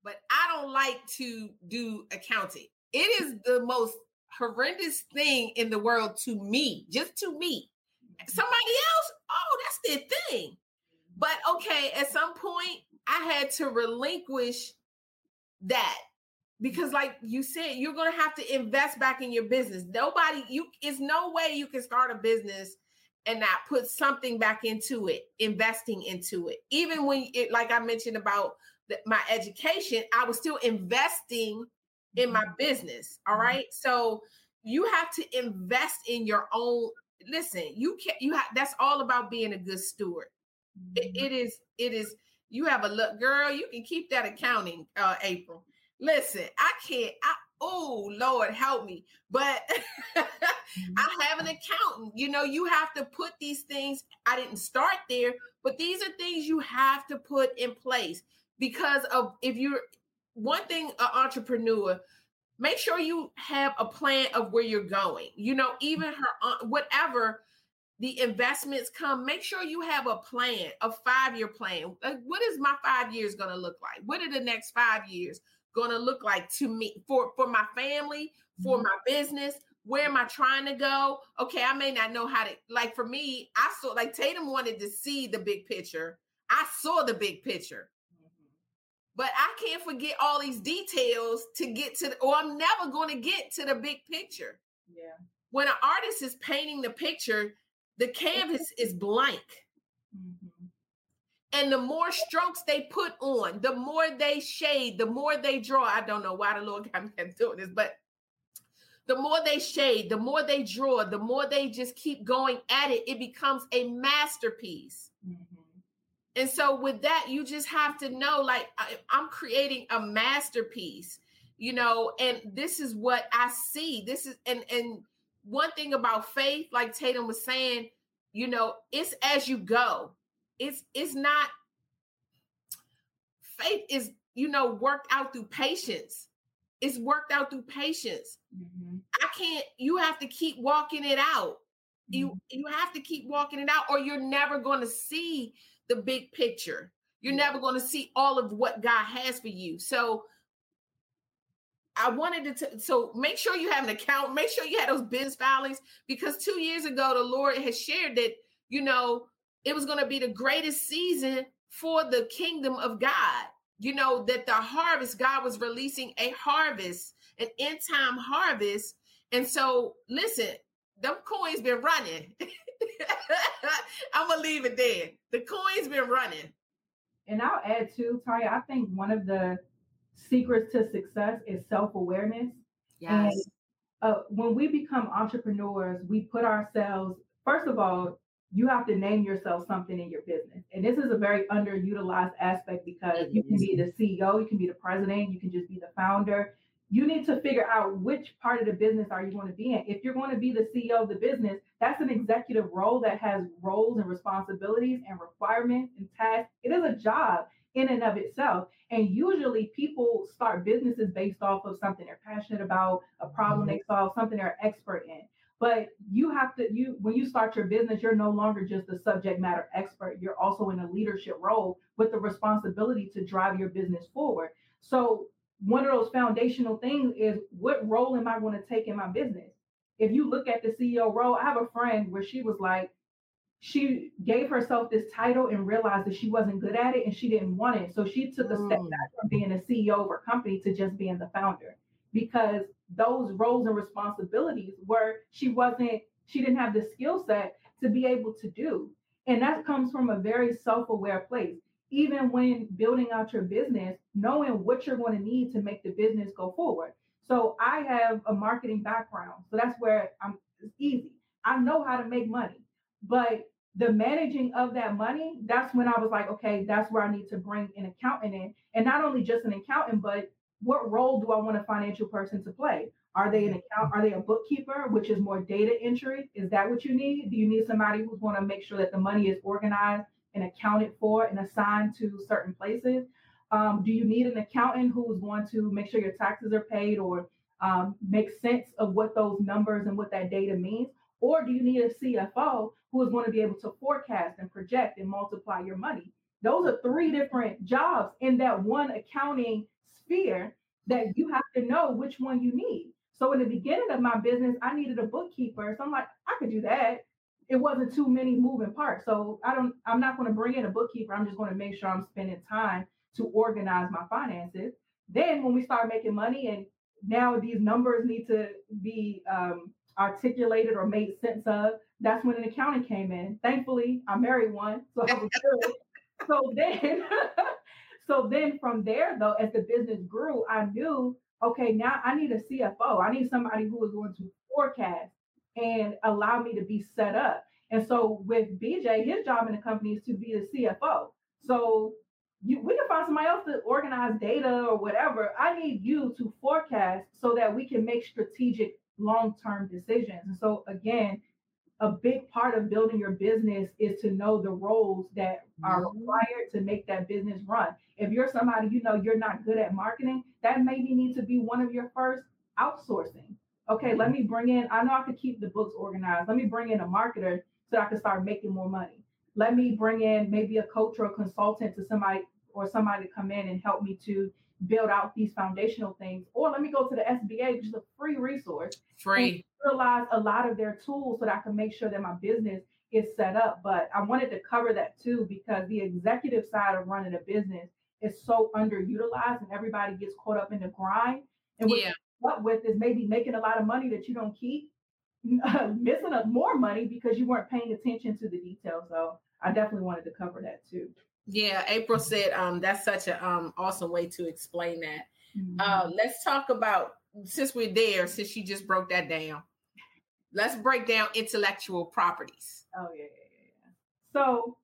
but i don't like to do accounting. It is the most horrendous thing in the world to me just to me. Somebody else? Oh that's their thing. But okay at some point i had to relinquish that because like you said you're going to have to invest back in your business. Nobody you is no way you can start a business and not put something back into it investing into it. Even when it like i mentioned about the, my education i was still investing in my business all mm-hmm. so you have to invest in your own listen you can't you have that's all about being a good steward. It, mm-hmm. it is it is you have a look girl you can keep that accounting uh april Listen, I can't. I oh Lord help me. But I have an accountant. You know, you have to put these things. I didn't start there, but these are things you have to put in place because of if you're one thing, an entrepreneur, make sure you have a plan of where you're going. You know, even her uh, whatever the investments come, make sure you have a plan, a five year plan. Like, what is my five years going to look like? What are the next five years going to look like to me for for my family, for mm-hmm. my business? Where am I trying to go? Okay, I may not know how to. Like for me, I saw like Tatum wanted to see the big picture. I saw the big picture but I can't forget all these details to get to, the, or I'm never going to get to the big picture. Yeah. When an artist is painting the picture, the canvas is blank. And the more strokes they put on, the more they shade, the more they draw. I don't know why the Lord got me doing this, but the more they shade, the more they draw, the more they just keep going at it, it becomes a masterpiece. Mm-hmm. And so with that, you just have to know like I, I'm creating a masterpiece, you know, and this is what I see. This is and and one thing about faith, like Tatum was saying, you know, it's as you go. It's it's not faith is, you know, worked out through patience. It's worked out through patience. Mm-hmm. I can't, you have to keep walking it out. You mm-hmm. you have to keep walking it out, or you're never going to see the big picture. You're never going to see all of what God has for you. So I wanted to, t- so make sure you have an account, make sure you had those business filings because two years ago, the Lord has shared that, you know, it was going to be the greatest season for the kingdom of God. You know, that the harvest, God was releasing a harvest, an end time harvest. And so, listen, them coins been running. I'm gonna leave it there. The coin's been running. And I'll add too, Tanya. I think one of the secrets to success is self awareness. Yes. And, uh, when we become entrepreneurs, we put ourselves first of all. You have to name yourself something in your business. And this is a very underutilized aspect because you can be the CEO, you can be the president, you can just be the founder, you need to figure out which part of the business are you going to be in. If you're going to be the CEO of the business, that's an executive role that has roles and responsibilities and requirements and tasks. It is a job in and of itself. And usually people start businesses based off of something they're passionate about, a problem mm-hmm. they solve, something they're expert in. But you have to you when you start your business, you're no longer just a subject matter expert. You're also in a leadership role with the responsibility to drive your business forward. So one of those foundational things is what role am I going to take in my business? If you look at the CEO role, I have a friend where she was like, she gave herself this title and realized that she wasn't good at it and she didn't want it. So she took a step mm. back from being a CEO of her company to just being the founder because those roles and responsibilities were she wasn't, she didn't have the skill set to be able to do. And that comes from a very self aware place even when building out your business, knowing what you're going to need to make the business go forward. So I have a marketing background. So that's where I'm it's easy. I know how to make money. But the managing of that money, that's when I was like, okay, that's where I need to bring an accountant in. And not only just an accountant, but what role do I want a financial person to play? Are they an account? Are they a bookkeeper, which is more data entry? Is that what you need? Do you need somebody who's going to make sure that the money is organized and accounted for and assigned to certain places? Um, do you need an accountant who is going to make sure your taxes are paid or um, make sense of what those numbers and what that data means? Or do you need a CFO who is going to be able to forecast and project and multiply your money? Those are three different jobs in that one accounting sphere that you have to know which one you need. So in the beginning of my business, I needed a bookkeeper. So I'm like, I could do that it wasn't too many moving parts. So I don't, I'm not going to bring in a bookkeeper. I'm just going to make sure I'm spending time to organize my finances. Then when we start making money and now these numbers need to be um, articulated or made sense of, that's when an accountant came in. Thankfully, I married one, so I was good. so then, so then from there though, as the business grew, I knew, okay, now I need a CFO. I need somebody who is going to forecast and allow me to be set up. And so with BJ, his job in the company is to be the CFO. So you, we can find somebody else to organize data or whatever. I need you to forecast so that we can make strategic long-term decisions. And so again, a big part of building your business is to know the roles that are required to make that business run. If you're somebody you know you're not good at marketing, that maybe needs to be one of your first outsourcing. Okay, let me bring in, I know I could keep the books organized. Let me bring in a marketer so I can start making more money. Let me bring in maybe a coach or a consultant to somebody or somebody to come in and help me to build out these foundational things. Or let me go to the SBA, which is a free resource. Free. Utilize a lot of their tools so that I can make sure that my business is set up. But I wanted to cover that too because the executive side of running a business is so underutilized and everybody gets caught up in the grind. And what yeah. what with is maybe making a lot of money that you don't keep, missing up more money because you weren't paying attention to the details. So I definitely wanted to cover that too. Yeah, April said um, that's such an um, awesome way to explain that. Mm-hmm. Uh, let's talk about since we're there, since she just broke that down. Let's break down intellectual properties. Oh yeah, yeah, yeah. So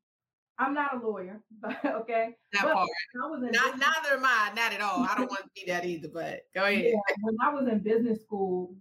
I'm not a lawyer, but okay. That but part. I was in Not, business- neither am I. Not at all. I don't want to be that either. But go ahead. Yeah, when I was in business school,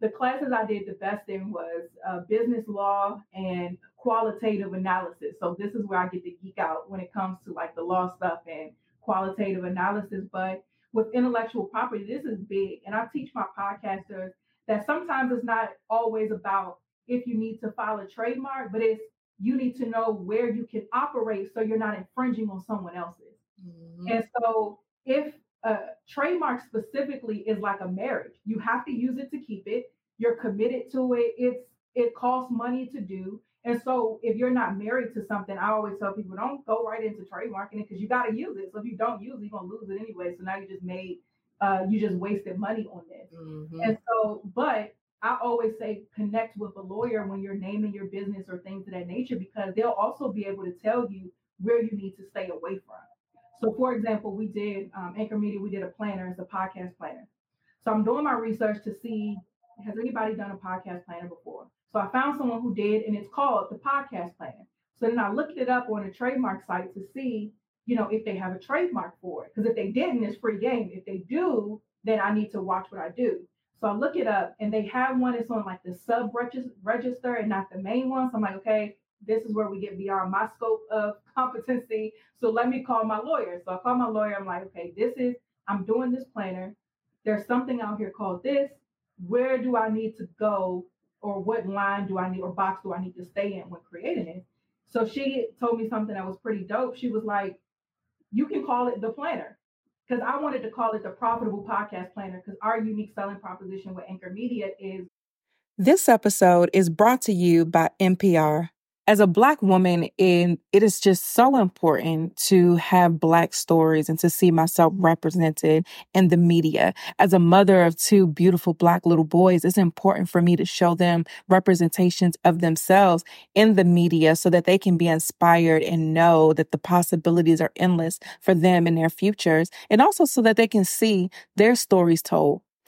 the classes I did the best in was uh, business law and qualitative analysis. So this is where I get to geek out when it comes to like the law stuff and qualitative analysis. But with intellectual property, this is big. And I teach my podcasters that sometimes it's not always about if you need to file a trademark, but it's you need to know where you can operate so you're not infringing on someone else's. Mhm. And so if a trademark specifically is like a marriage, you have to use it to keep it. You're committed to it. It's it costs money to do. And so if you're not married to something, I always tell people don't go right into trademarking it because you got to use it. So if you don't use it, you're gonna lose it anyway. So now you just made uh you just wasted money on this. Mhm. And so, but I always say connect with a lawyer when you're naming your business or things of that nature because they'll also be able to tell you where you need to stay away from. So, for example, we did um, Anchor Media, we did a planner, it's a podcast planner. So, I'm doing my research to see has anybody done a podcast planner before? So, I found someone who did, and it's called the podcast planner. So, then I looked it up on a trademark site to see, you know, if they have a trademark for it. Because if they didn't, it's free game. If they do, then I need to watch what I do. So I look it up and they have one that's on like the sub register and not the main one. So I'm like, okay, this is where we get beyond my scope of competency. So let me call my lawyer. So I call my lawyer. I'm like, okay, this is, I'm doing this planner. There's something out here called this. Where do I need to go or what line do I need or box do I need to stay in when creating it? So she told me something that was pretty dope. She was like, you can call it the planner because I wanted to call it the profitable podcast planner because our unique selling proposition with Anchor Media is This episode is brought to you by NPR. As a Black woman, in, it is just so important to have Black stories and to see myself represented in the media. As a mother of two beautiful Black little boys, it's important for me to show them representations of themselves in the media so that they can be inspired and know that the possibilities are endless for them and their futures, and also so that they can see their stories told.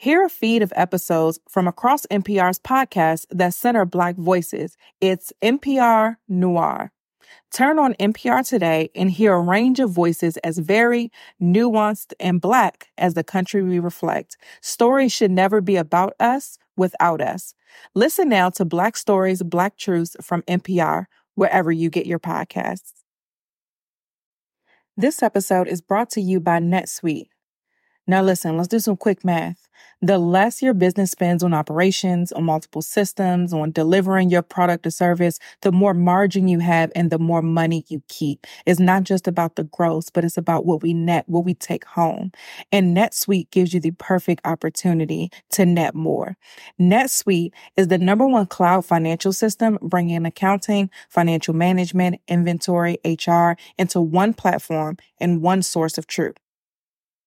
Hear a feed of episodes from across NPR's podcasts that center Black voices. It's NPR Noir. Turn on NPR today and hear a range of voices as varied, nuanced, and Black as the country we reflect. Stories should never be about us without us. Listen now to Black Stories, Black Truths from NPR, wherever you get your podcasts. This episode is brought to you by NetSuite. Now, listen, let's do some quick math. The less your business spends on operations, on multiple systems, on delivering your product or service, the more margin you have and the more money you keep. It's not just about the gross, but it's about what we net, what we take home. And NetSuite gives you the perfect opportunity to net more. NetSuite is the number one cloud financial system bringing accounting, financial management, inventory, HR into one platform and one source of truth.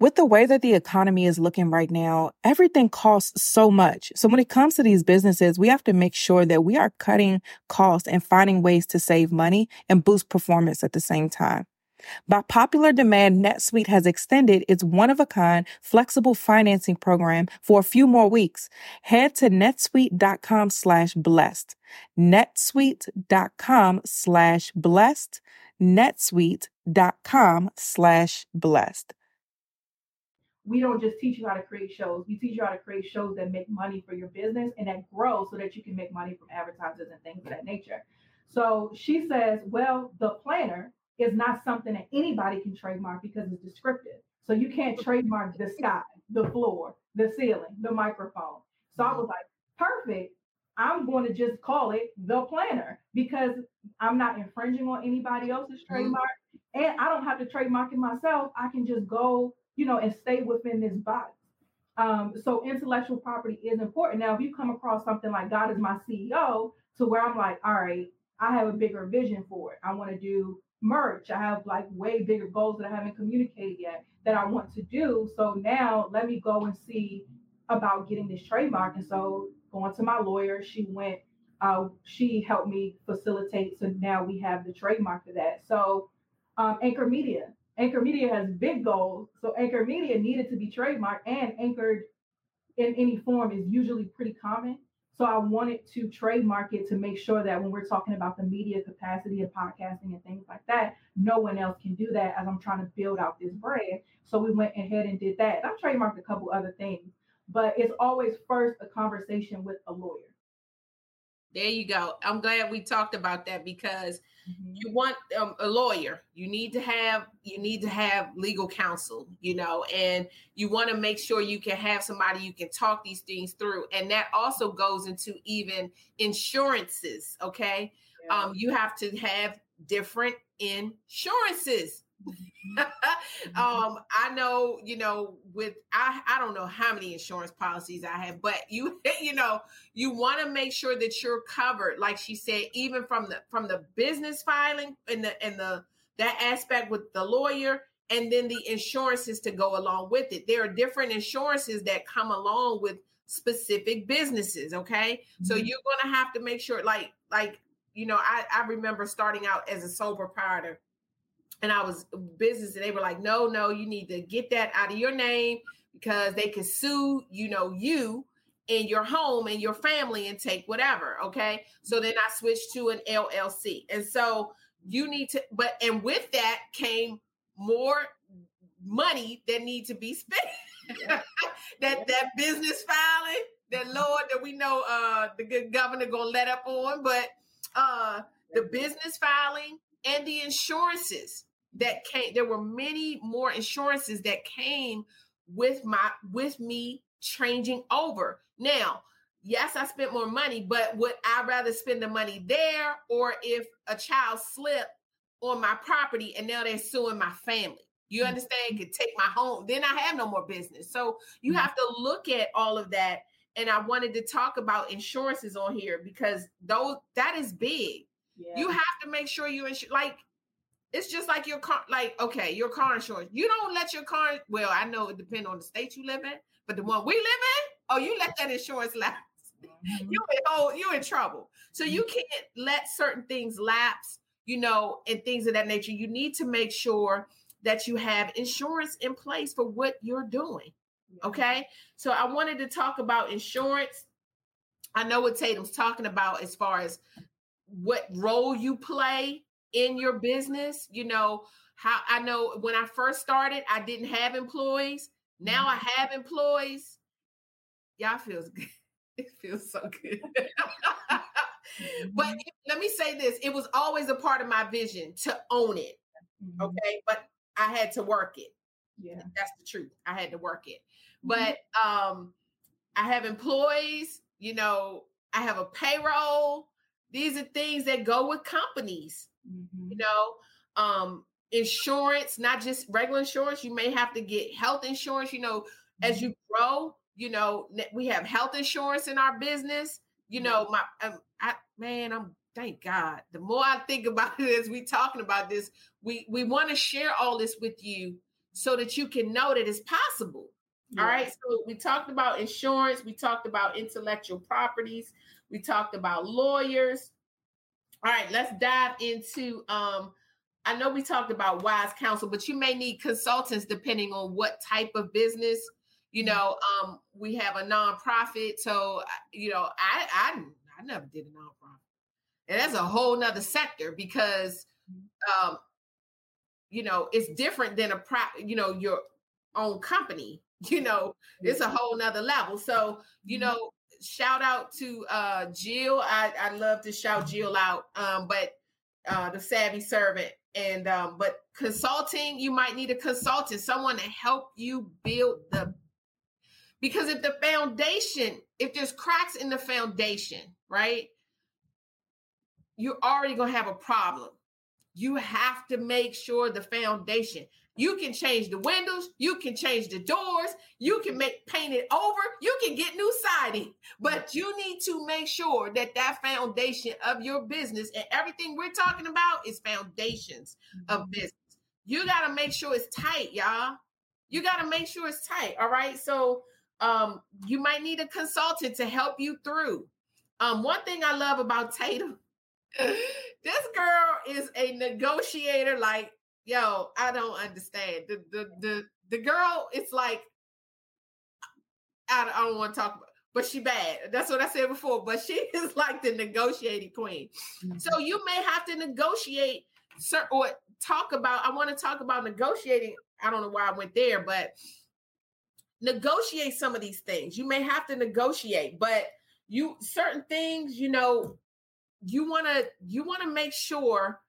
with the way that the economy is looking right now, everything costs so much. So when it comes to these businesses, we have to make sure that we are cutting costs and finding ways to save money and boost performance at the same time. By popular demand, NetSuite has extended its one of a kind flexible financing program for a few more weeks. Head to netsuite.com slash blessed. netsuite.com slash blessed. netsuite.com slash blessed we don't just teach you how to create shows. We teach you how to create shows that make money for your business and that grow so that you can make money from advertisers and things of that nature. So she says, well, the planner is not something that anybody can trademark because it's descriptive. So you can't trademark the sky, the floor, the ceiling, the microphone. So I was like, perfect. I'm going to just call it the planner because I'm not infringing on anybody else's mm-hmm. trademark. And I don't have to trademark it myself. I can just go you know, and stay within this box. Um, so intellectual property is important. Now, if you come across something like God is my CEO, to where I'm like, all right, I have a bigger vision for it. I want to do merch. I have like way bigger goals that I haven't communicated yet that I want to do. So now let me go and see about getting this trademark. And so going to my lawyer, she went, uh, she helped me facilitate. So now we have the trademark for that. So um, Anchor Media, Anchor Media has big goals. So Anchor Media needed to be trademarked and anchored in any form is usually pretty common. So I wanted to trademark it to make sure that when we're talking about the media capacity of podcasting and things like that, no one else can do that as I'm trying to build out this brand. So we went ahead and did that. I trademarked a couple other things, but it's always first a conversation with a lawyer. There you go. I'm glad we talked about that because mm-hmm. you want um, a lawyer. You need to have you need to have legal counsel, you know, and you want to make sure you can have somebody you can talk these things through. And that also goes into even insurances, okay? Yeah. Um you have to have different insurances um, I know, you know, with I I don't know how many insurance policies I have, but you you know, you want to make sure that you're covered, like she said, even from the from the business filing and the and the that aspect with the lawyer and then the insurances to go along with it. There are different insurances that come along with specific businesses. Okay. Mm-hmm. So you're gonna have to make sure, like, like, you know, I, I remember starting out as a sole proprietor and I was business, and they were like, no, no, you need to get that out of your name because they can sue, you know, you and your home and your family and take whatever. Okay. So then I switched to an LLC. And so you need to, but and with that came more money that need to be spent. Yeah. that yeah. that business filing, that Lord that we know uh the good governor gonna let up on, but uh the business filing and the insurances that came there were many more insurances that came with my with me changing over now yes i spent more money but would i rather spend the money there or if a child slipped on my property and now they're suing my family you mm-hmm. understand could take my home then i have no more business so you mm-hmm. have to look at all of that and i wanted to talk about insurances on here because those that is big yeah. you have to make sure you insure like it's just like your car, like okay, your car insurance. You don't let your car. Well, I know it depends on the state you live in, but the one we live in, oh, you let that insurance lapse. Mm-hmm. You in oh, you in trouble. So you mm-hmm. can't let certain things lapse, you know, and things of that nature. You need to make sure that you have insurance in place for what you're doing. Okay. So I wanted to talk about insurance. I know what Tatum's talking about as far as what role you play in your business. You know, how I know when I first started, I didn't have employees. Now I mm-hmm. have employees. Y'all feels good. It feels so good. but mm-hmm. let me say this it was always a part of my vision to own it. Mm-hmm. Okay. But I had to work it. Yeah. That's the truth. I had to work it. But um I have employees, you know, I have a payroll. These are things that go with companies. Mm-hmm. You know, um insurance, not just regular insurance. You may have to get health insurance. You know, mm-hmm. as you grow, you know, we have health insurance in our business. You know, my um, I, man, I'm thank God. The more I think about it as we talking about this, we we want to share all this with you so that you can know that it's possible. All right. So we talked about insurance, we talked about intellectual properties, we talked about lawyers. All right, let's dive into um I know we talked about wise counsel, but you may need consultants depending on what type of business. You mm-hmm. know, um, we have a nonprofit, so you know, I I I never did a nonprofit, and that's a whole nother sector because, mm-hmm. um, you know, it's different than a pro, you know, your own company. You know, it's a whole nother level. So, you mm-hmm. know, shout out to uh Jill. I I love to shout Jill out, um, but uh the savvy servant and um but consulting you might need a consultant someone to help you build the because if the foundation if there's cracks in the foundation right you're already to have a problem you have to make sure the foundation you can change the windows, you can change the doors, you can make paint it over, you can get new siding, but you need to make sure that that foundation of your business and everything we're talking about is foundations of mm-hmm. business. You got to make sure it's tight, y'all. You got to make sure it's tight. All right. So, um, you might need a consultant to help you through. Um, one thing I love about Tatum, this girl is a negotiator like yo, I don't understand. The the the the girl, it's like I, I don't want to talk about but she bad. That's what I said before. But she is like the negotiating queen. Mm-hmm. So you may have to negotiate sir, or talk about. I want to talk about negotiating. I don't know why I went there, but negotiate some of these things. You may have to negotiate, but you certain things, you know, you want to you want to make sure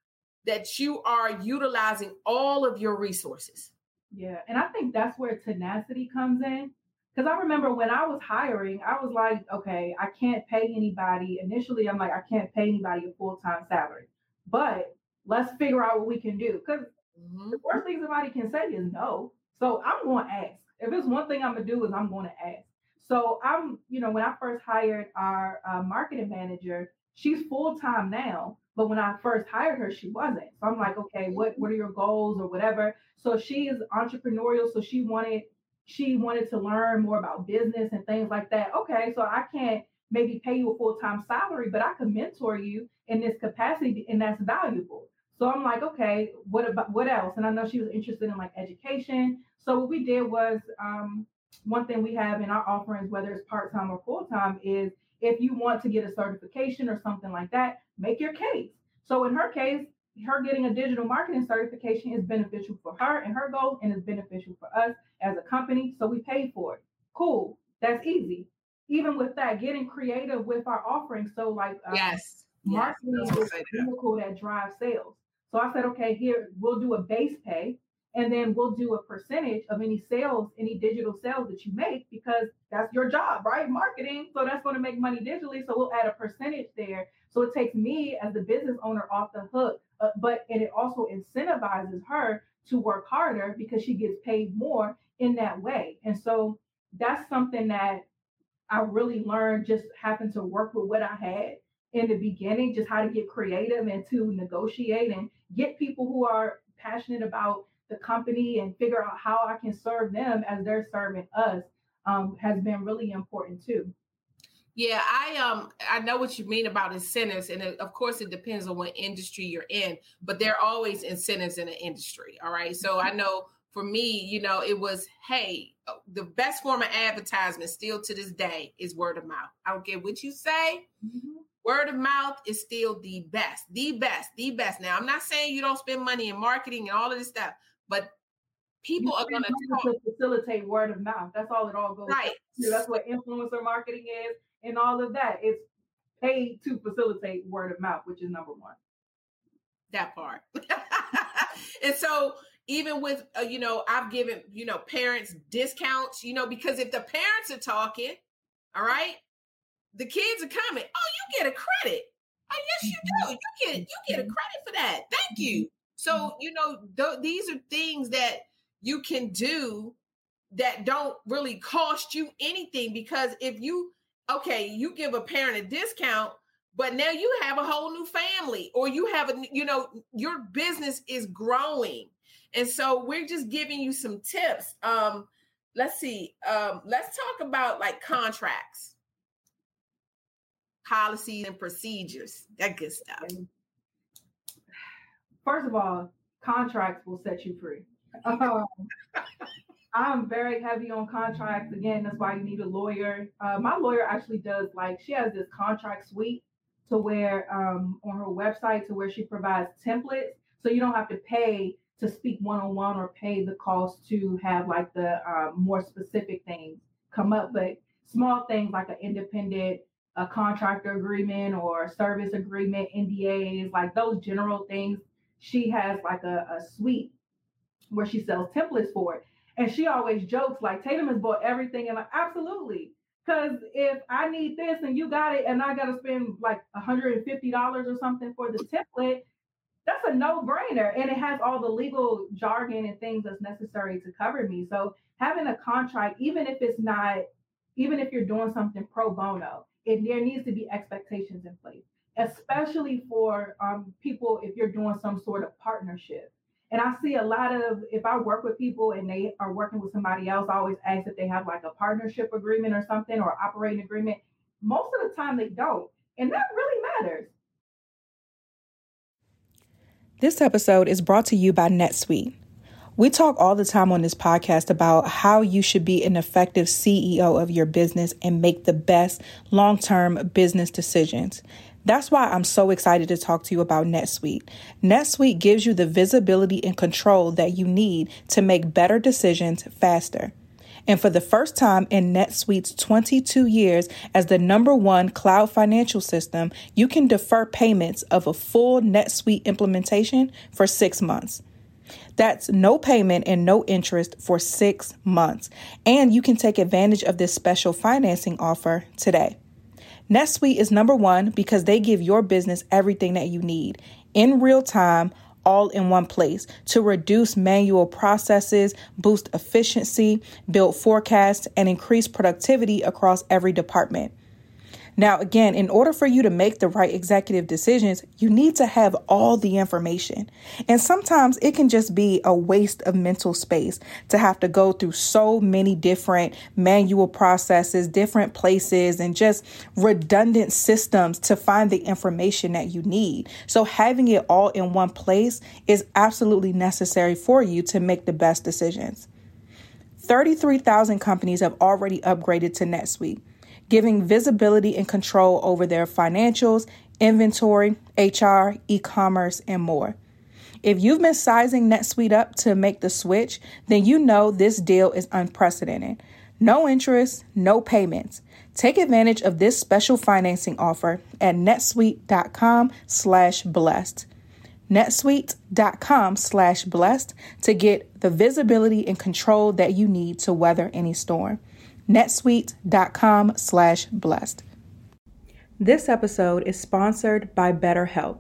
that you are utilizing all of your resources. Yeah. And I think that's where tenacity comes in. Because I remember when I was hiring, I was like, okay, I can't pay anybody. Initially, I'm like, I can't pay anybody a full time salary, but let's figure out what we can do. Because mm-hmm. the worst thing somebody can say is no. So I'm going to ask. If it's one thing I'm going to do, is I'm going to ask. So I'm, you know, when I first hired our uh, marketing manager, she's full time now. But when I first hired her, she wasn't. So I'm like, okay, what what are your goals or whatever? So she is entrepreneurial. So she wanted she wanted to learn more about business and things like that. Okay, so I can't maybe pay you a full time salary, but I can mentor you in this capacity, and that's valuable. So I'm like, okay, what about what else? And I know she was interested in like education. So what we did was um, one thing we have in our offerings, whether it's part time or full time, is if you want to get a certification or something like that, make your case. So in her case, her getting a digital marketing certification is beneficial for her and her goals and is beneficial for us as a company. So we paid for it. Cool. That's easy. Even with that, getting creative with our offerings. So like uh, yes, marketing yes, is a vehicle that drives sales. So I said, okay, here we'll do a base pay and then we'll do a percentage of any sales, any digital sales that you make, because that's your job, right? Marketing. So that's going to make money digitally. So we'll add a percentage there. So it takes me as the business owner off the hook, uh, but and it also incentivizes her to work harder because she gets paid more in that way. And so that's something that I really learned just having to work with what I had in the beginning, just how to get creative and to negotiate and get people who are passionate about the company and figure out how I can serve them as they're serving us um, has been really important too. Yeah, I um I know what you mean about incentives, and it, of course it depends on what industry you're in, but there are always incentives in the industry. All right, so I know for me, you know, it was, hey, uh, the best form of advertisement still to this day is word of mouth. I don't care what you say. Mm-hmm. Word of mouth is still the best, the best, the best. Now, I'm not saying you don't spend money in marketing and all of this stuff, but people you are going to facilitate word of mouth. That's all it all goes right. To. That's what influencer marketing is and all of that. It's paid to facilitate word of mouth, which is number one. That part. and so even with uh, you know i've given you know parents discounts you know because if the parents are talking all right the kids are coming oh you get a credit oh yes you do you get you get a credit for that thank you so you know th- these are things that you can do that don't really cost you anything because if you okay you give a parent a discount but now you have a whole new family or you have a you know your business is growing and so we're just giving you some tips. Um, let's see. Um, let's talk about like contracts, policies, and procedures. That good stuff. First of all, contracts will set you free. Um, I'm very heavy on contracts. Again, that's why you need a lawyer. Uh, my lawyer actually does like she has this contract suite to where um, on her website to where she provides templates, so you don't have to pay to speak one-on-one or pay the cost to have like the uh, more specific things come up but small things like an independent a contractor agreement or service agreement ndas like those general things she has like a, a suite where she sells templates for it. And she always jokes like tatum has bought everything. And like absolutely. Because if i need this and you got it and i got to spend like $150 or something for the template that's a no-brainer. And it has all the legal jargon and things that's necessary to cover me. So having a contract even if it's not even if you're doing something pro bono it there needs to be expectations in place especially for um, people if you're doing some sort of partnership and i see a lot of if i work with people and they are working with somebody else i always ask if they have like a partnership agreement or something or operating agreement most of the time they don't and that really matters this episode is brought to you by NetSuite. We talk all the time on this podcast about how you should be an effective CEO of your business and make the best long term business decisions. That's why I'm so excited to talk to you about NetSuite. NetSuite gives you the visibility and control that you need to make better decisions faster. And for the first time in NetSuite's 22 years as the number one cloud financial system, you can defer payments of a full NetSuite implementation for six months. That's no payment and no interest for six months. And you can take advantage of this special financing offer today. NetSuite is number one because they give your business everything that you need in real time all in one place to reduce manual processes, boost efficiency, build forecasts, and increase productivity across every department. Now, again, in order for you to make the right executive decisions, you need to have all the information. And sometimes it can just be a waste of mental space to have to go through so many different manual processes, different places, and just redundant systems to find the information that you need. So, having it all in one place is absolutely necessary for you to make the best decisions. 33,000 companies have already upgraded to NetSuite giving visibility and control over their financials, inventory, HR, e commerce, and more. If you've been sizing NetSuite up to make the switch, then you know this deal is unprecedented. No interest, no payments. Take advantage of this special financing offer at netsuite.com slash blessed. netsuite.com slash blessed to get the visibility and control that you need to weather any storm netsuite.com slash blessed. This episode is sponsored by BetterHelp.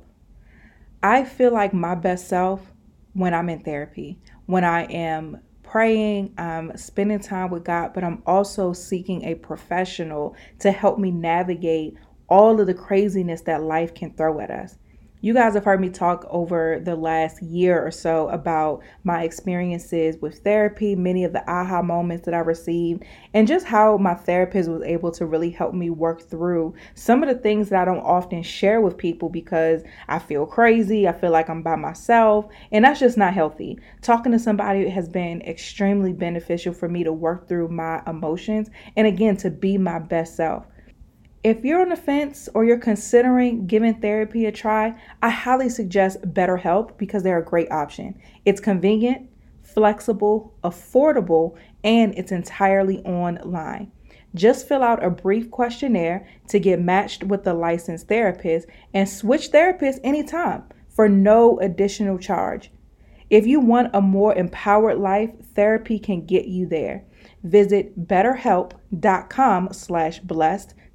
I feel like my best self when I'm in therapy, when I am praying, I'm spending time with God, but I'm also seeking a professional to help me navigate all of the craziness that life can throw at us. You guys have heard me talk over the last year or so about my experiences with therapy, many of the aha moments that I received, and just how my therapist was able to really help me work through some of the things that I don't often share with people because I feel crazy, I feel like I'm by myself, and that's just not healthy. Talking to somebody has been extremely beneficial for me to work through my emotions and again to be my best self. If you're on the fence or you're considering giving therapy a try, I highly suggest BetterHelp because they're a great option. It's convenient, flexible, affordable, and it's entirely online. Just fill out a brief questionnaire to get matched with a licensed therapist and switch therapists anytime for no additional charge. If you want a more empowered life, therapy can get you there. Visit betterhelp.com slash blessed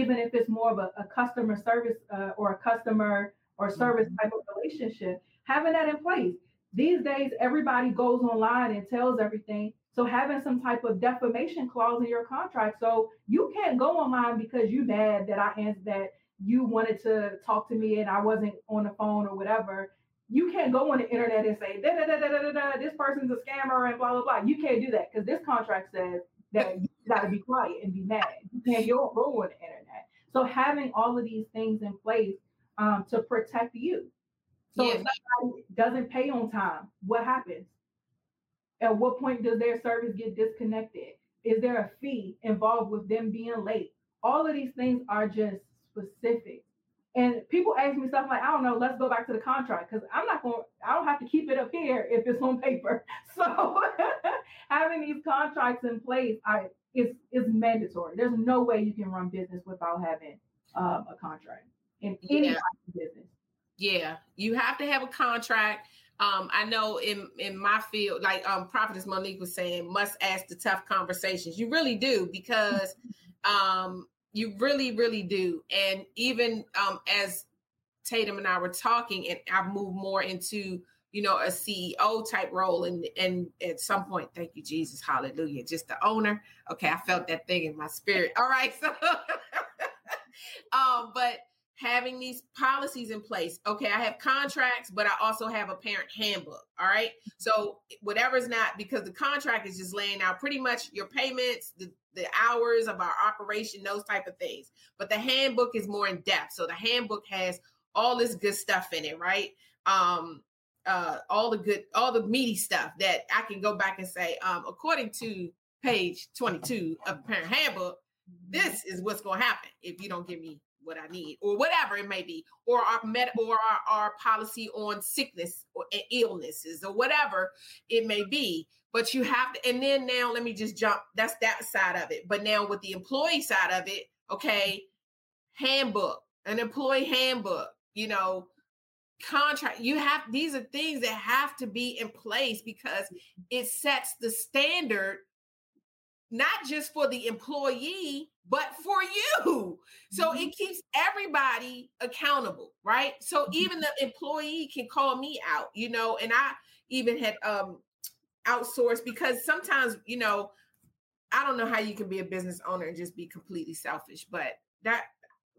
Even if it's more of a, a customer service uh, or a customer or service Mm-hmm. type of relationship, having that in place. These days, everybody goes online and tells everything. So having some type of defamation clause in your contract, so you can't go online because you mad that I answered that you wanted to talk to me and I wasn't on the phone or whatever. You can't go on the internet and say da, da, da, da, da, da, da, this person's a scammer and blah blah blah. You can't do that because this contract says that you got to be quiet and be mad. You can't go, go on the internet. So having all of these things in place um, to protect you. So Yeah. if somebody doesn't pay on time, what happens? At what point does their service get disconnected? Is there a fee involved with them being late? All of these things are just specific. And people ask me stuff like, I don't know, let's go back to the contract because I'm not going, I don't have to keep it up here if it's on paper. So having these contracts in place I, is, is mandatory. There's no way you can run business without having um, a contract in any Yeah. business. Yeah, you have to have a contract. Um, I know in in my field, like um, Prophetess Monique was saying, must ask the tough conversations. You really do because um, you really, really do. And even um, as Tatum and I were talking, and I've moved more into you know a CEO type role, and and at some point, thank you Jesus, Hallelujah, just the owner. Okay, I felt that thing in my spirit. All right, so um, but having these policies in place. Okay, I have contracts, but I also have a parent handbook. All right. So whatever's not because the contract is just laying out pretty much your payments, the, the hours of our operation, those type of things. But the handbook is more in depth. So the handbook has all this good stuff in it, right? Um, uh, all the good, all the meaty stuff that I can go back and say, um, according to page 22 of the parent handbook, this is what's going to happen if you don't give me what I need, or whatever it may be, or our med or our, our policy on sickness or illnesses or whatever it may be. But you have to, and then now let me just jump. That's that side of it. But now with the employee side of it, okay, handbook, an employee handbook, you know, contract. You have these are things that have to be in place because it sets the standard not just for the employee, but for you. So Mm-hmm. it keeps everybody accountable, right? So even the employee can call me out, you know, and I even had um outsourced because sometimes, you know, I don't know how you can be a business owner and just be completely selfish, but that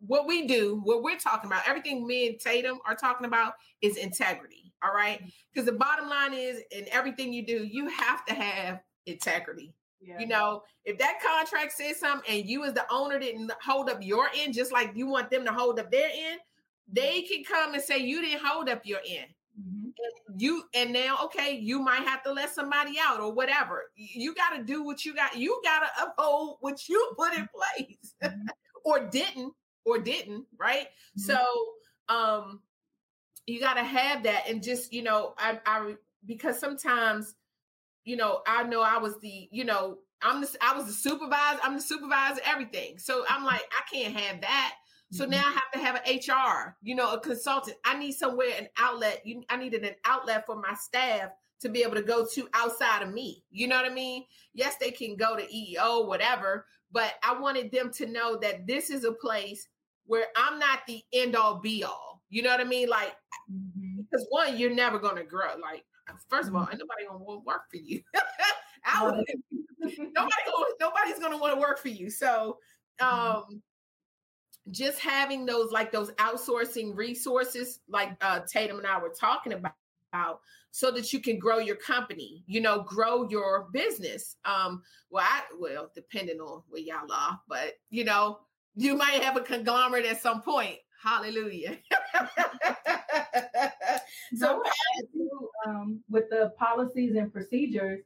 what we do, what we're talking about, everything me and Tatum are talking about is integrity. All right. Mm-hmm. Because the bottom line is in everything you do, you have to have integrity. Yeah. You know, if that contract says something and you as the owner didn't hold up your end, just like you want them to hold up their end, they mm-hmm. can come and say you didn't hold up your end. Mhm. And you and now okay, you might have to let somebody out or whatever. You got to do what you got. You got to uphold what you put in mm-hmm. place, or didn't, or didn't, right? Mhm. So, um, you got to have that, and just you know, I, I because sometimes you know, I know I was the, you know, I'm the, I was the supervisor. I'm the supervisor, everything. So I'm like, I can't have that. So mm-hmm. now I have to have an HR, you know, a consultant. I need somewhere an outlet. You, I needed an outlet for my staff to be able to go to outside of me. You know what I mean? Yes, they can go to EEO, whatever, but I wanted them to know that this is a place where I'm not the end all be all. You know what I mean? Like, mm-hmm. because one, you're never going to grow. Like, first of all, mm-hmm. nobody going to want to work for you. nobody, nobody's going to want to work for you. So, mm-hmm. um, just having those like those outsourcing resources, like uh, Tatum and I were talking about, so that you can grow your company, you know, grow your business. Um, well, I well, depending on where y'all are, but you know, you might have a conglomerate at some point. Hallelujah. so um, with the policies and procedures,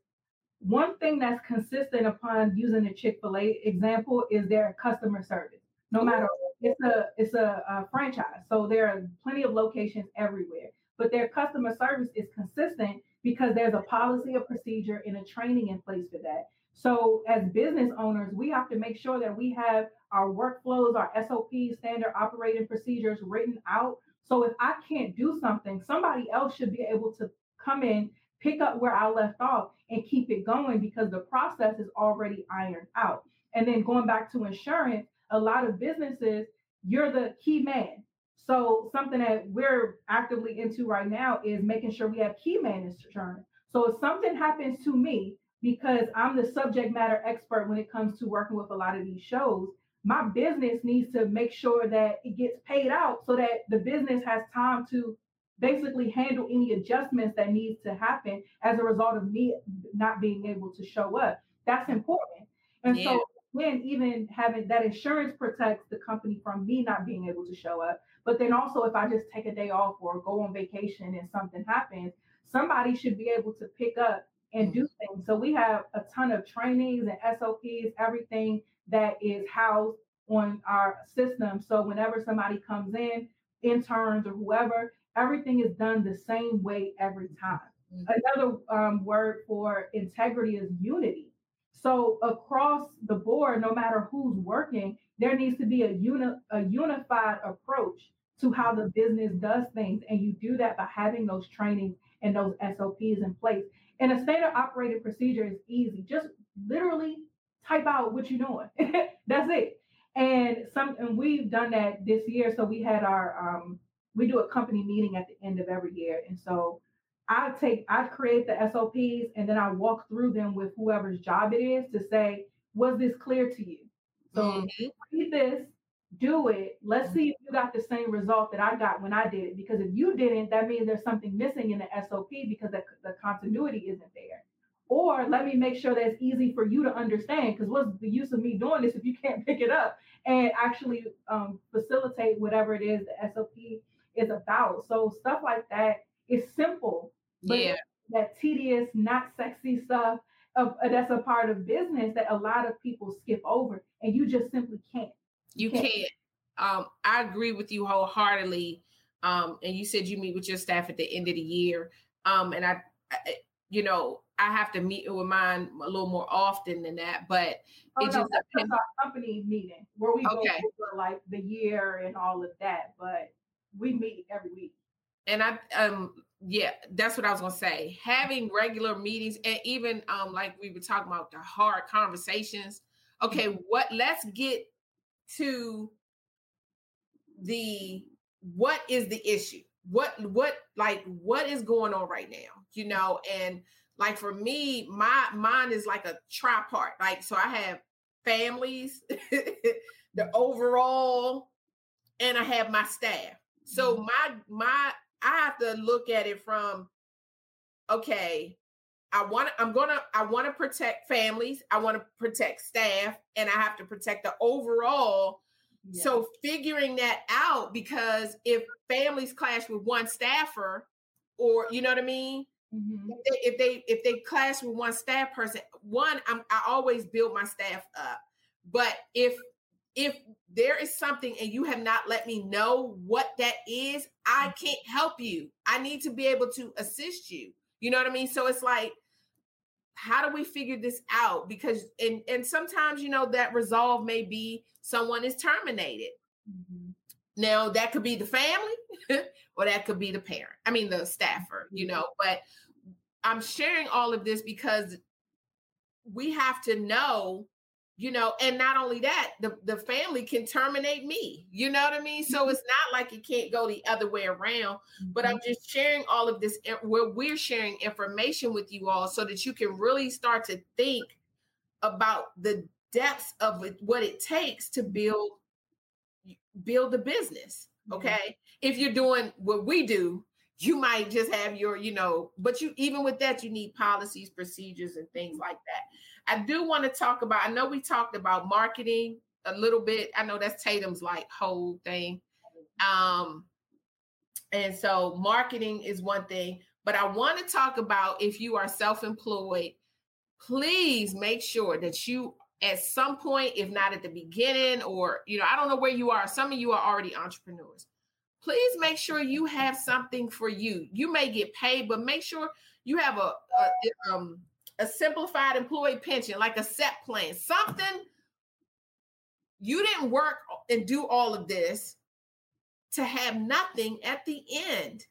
one thing that's consistent upon using the Chick-fil-A example is their customer service. No matter it's a it's a, a franchise, so there are plenty of locations everywhere but their customer service is consistent because there's a policy, a procedure, and a training in place for that. So, as business owners, we have to make sure that we have our workflows, our SOPs, standard operating procedures written out. So, if I can't do something, somebody else should be able to come in, pick up where I left off, and keep it going because the process is already ironed out. And then going back to insurance, a lot of businesses, you're the key man. So something that we're actively into right now is making sure we have key man insurance. So if something happens to me, because I'm the subject matter expert when it comes to working with a lot of these shows, my business needs to make sure that it gets paid out so that the business has time to basically handle any adjustments that needs to happen as a result of me not being able to show up. That's important. And yeah. so when even having that insurance protects the company from me not being able to show up, but then also, if I just take a day off or go on vacation and something happens, somebody should be able to pick up and do mm-hmm. things. So we have a ton of trainings and SOPs, everything that is housed on our system. So whenever somebody comes in, interns or whoever, everything is done the same way every time. Mm-hmm. Another um, word for integrity is unity. So across the board, no matter who's working, there needs to be a, uni- a unified approach to how the business does things. And you do that by having those trainings and those SOPs in place. And a standard operating procedure is easy. Just literally type out what you're doing. That's it. And some and we've done that this year. So we had our um, we do a company meeting at the end of every year. And so I take I create the SOPs and then I walk through them with whoever's job it is to say, was this clear to you? So mm-hmm. read this, do it. Let's see if you got the same result that I got when I did it. Because if you didn't, that means there's something missing in the SOP because the, the continuity isn't there. Or let me make sure that's easy for you to understand. Because what's the use of me doing this if you can't pick it up and actually um, facilitate whatever it is the SOP is about? So stuff like that is simple, but yeah. that tedious, not sexy stuff of, uh, that's a part of business that a lot of people skip over, and you just simply can't. You, can't. Um, I agree with you wholeheartedly. Um, and you said you meet with your staff at the end of the year. Um, and I, I, you know, I have to meet with mine a little more often than that, but oh, it no, just depends. Our company meeting where we okay. go over like the year and all of that, but we meet every week. And I, um, yeah, that's what I was gonna say. Having regular meetings and even um, like we were talking about the hard conversations. Okay, mm-hmm. what? Let's get to the what is the issue? What what like what is going on right now you know? And like for me my mine is like a tripart like so i have families the overall and i have my staff. So mm-hmm. my my i have to look at it from okay i want to i'm gonna i want to protect families i want to protect staff and i have to protect the overall so figuring that out because if families clash with one staffer, or you know what I mean, mm-hmm. if, they, if they if they clash with one staff person, one I'm, I always build my staff up. But if if there is something and you have not let me know what that is, I mm-hmm. can't help you. I need to be able to assist you. You know what I mean? So it's like how do we figure this out because and and sometimes you know that resolve may be someone is terminated mm-hmm. Now that could be the family or that could be the parent. I mean the staffer, you know, but I'm sharing all of this because we have to know, you know, and not only that, the, the family can terminate me. You know what I mean? So mm-hmm. it's not like it can't go the other way around, but I'm mm-hmm. just sharing all of this where we're sharing information with you all so that you can really start to think about the depths of it, what it takes to mm-hmm. build build a business. Okay. If you're doing what we do, you might just have your, you know, but you even with that, you need policies, procedures, and things like that. I do want to talk about, I know we talked about marketing a little bit. I know that's Tatum's like whole thing. Um, and so marketing is one thing, but I want to talk about if you are self-employed, please make sure that you at some point, if not at the beginning, or you know, I don't know where you are. Some of you are already entrepreneurs. Please make sure you have something for you. You may get paid, but make sure you have a, a um a simplified employee pension, like a SEP plan, something you didn't work and do all of this to have nothing at the end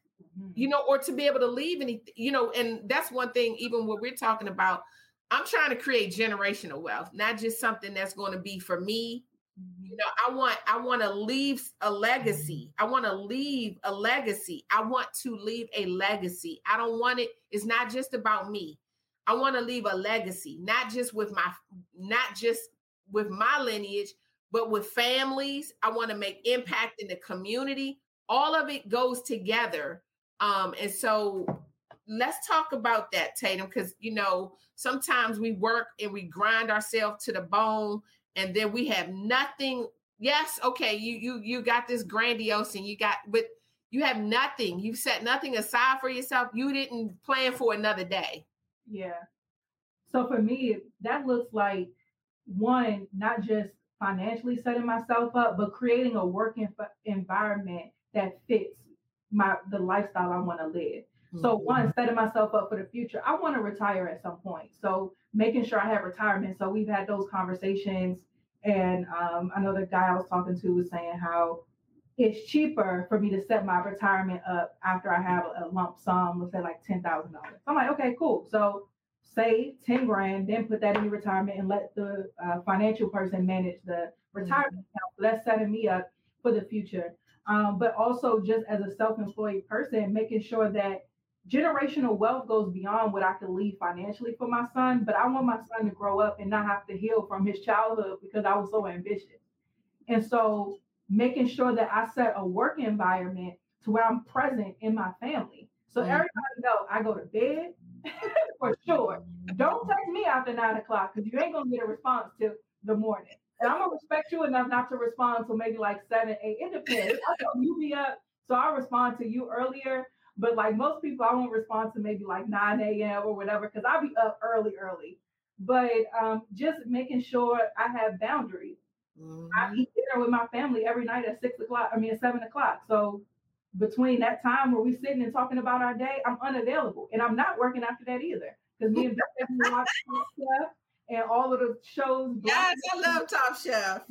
you know or to be able to leave anything you know and that's one thing even what we're talking about I'm trying to create generational wealth, not just something that's going to be for me. You know, I want I want to leave a legacy. I want to leave a legacy. I want to leave a legacy. I don't want it it's not just about me. I want to leave a legacy, not just with my not just with my lineage, but with families. I want to make impact in the community. All of it goes together. Um and so let's talk about that, Tatum, because you know sometimes we work and we grind ourselves to the bone, and then we have nothing. Yes, okay, you you you got this grandiose, and you got, but you have nothing. You set nothing aside for yourself. You didn't plan for another day. Yeah. So for me, that looks like one, not just financially setting myself up, but creating a working environment that fits my the lifestyle I want to live. So one, mm-hmm. setting myself up for the future. I want to retire at some point. So making sure I have retirement. So we've had those conversations. And um, I know the guy I was talking to was saying how it's cheaper for me to set my retirement up after I have a lump sum, let's say like ten thousand dollars. I'm like, okay, cool. So save ten grand, then put that in your retirement and let the uh, financial person manage the retirement mm-hmm. account. So that's setting me up for the future. Um, but also just as a self-employed person, making sure that generational wealth goes beyond what I can leave financially for my son, but I want my son to grow up and not have to heal from his childhood because I was so ambitious. And so making sure that I set a work environment to where I'm present in my family. So mm-hmm. everybody know I go to bed for sure. Don't text me after nine o'clock because you ain't gonna get a response till the morning. And I'm gonna respect you enough not to respond till maybe like seven, eight. It depends. I know you be up, so I'll respond to you earlier. But like most people, I won't respond to maybe like 9 a.m. or whatever because I'll be up early, early. But um, just making sure I have boundaries. Mm-hmm. I eat dinner with my family every night at six o'clock. I mean, at seven o'clock. So between that time where we're sitting and talking about our day, I'm unavailable, and I'm not working after that either because me and Beth watch Top Chef and all of the shows. Yes, I love Top Chef.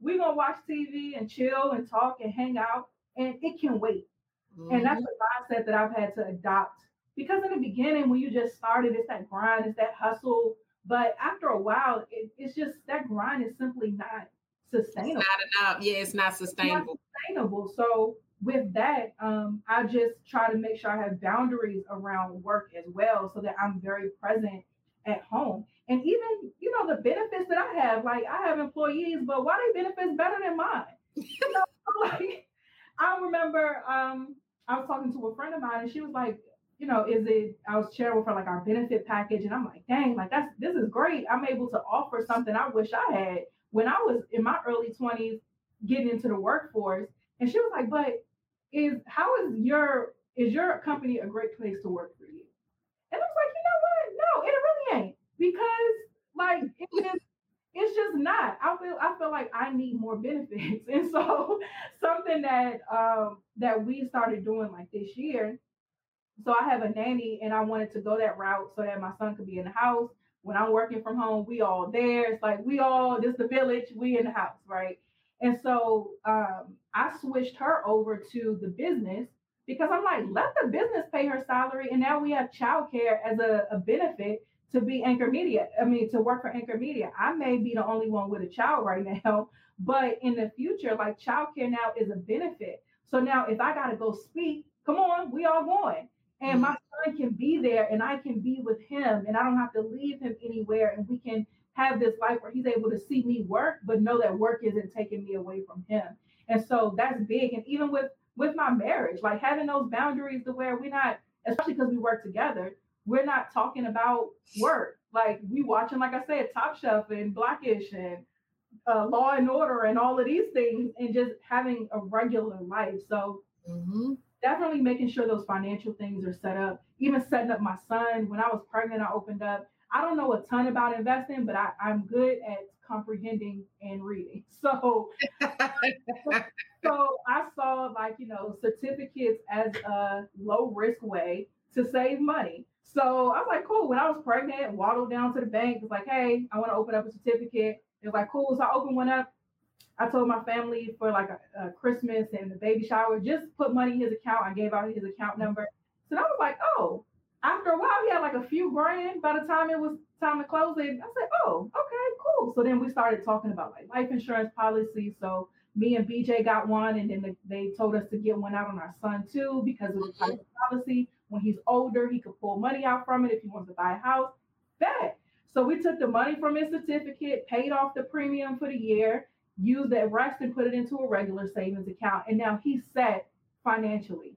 We gonna watch TV and chill and talk and hang out, and it can wait. Mm-hmm. And that's mm-hmm. the mindset that I've had to adopt. Because in the beginning, when you just started, it's that grind, it's that hustle. But after a while, it, it's just that grind is simply not sustainable. It's not enough. Yeah, it's not sustainable. It's not sustainable. So with that, um, I just try to make sure I have boundaries around work as well, so that I'm very present at home. And even, you know, the benefits that I have, like I have employees, but why they benefits better than mine? You know, like I remember um, I was talking to a friend of mine and she was like, you know, is it, I was sharing with her like our benefit package. And I'm like, dang, like that's, this is great. I'm able to offer something I wish I had when I was in my early 20s getting into the workforce. And she was like, but is, how is your, is your company a great place to work for you? And I was like, you know what? No, it really ain't because like it's just it's just not. I feel I feel like I need more benefits. And so something that um that we started doing like this year. So I have a nanny and I wanted to go that route so that my son could be in the house. When I'm working from home, we all there. It's like we all just the village, we in the house, right? And so um, I switched her over to the business because I'm like, let the business pay her salary. And now we have childcare as a, a benefit to be Anchor Media. I mean, to work for Anchor Media. I may be the only one with a child right now, but in the future, like childcare now is a benefit. So now if I got to go speak, come on, we all going. And my son can be there and I can be with him and I don't have to leave him anywhere. And we can have this life where he's able to see me work, but know that work isn't taking me away from him. And so that's big. And even with with my marriage, like having those boundaries to where we're not, especially because we work together, we're not talking about work. Like we watching, like I said, Top Chef and Blackish and uh, Law and Order and all of these things, and just having a regular life. So mm-hmm. definitely making sure those financial things are set up. Even setting up my son. When I was pregnant, I opened up. I don't know a ton about investing, but I, I'm good at comprehending and reading. So, so I saw like you know certificates as a low risk way to save money. So I was like, cool. When I was pregnant, waddled down to the bank, was like, hey, I want to open up a certificate. It was like, cool. So I opened one up. I told my family for like a, a Christmas and the baby shower, just put money in his account. I gave out his account number. So I was like, oh, after a while, he had like a few grand. By the time it was time to close it, I said, oh, okay, cool. So then we started talking about like life insurance policies. So me and BJ got one, and then they, told us to get one out on our son too because of the policy. When he's older, he could pull money out from it if he wants to buy a house. Bet. So we took the money from his certificate, paid off the premium for the year, used that rest and put it into a regular savings account. And now he's set financially.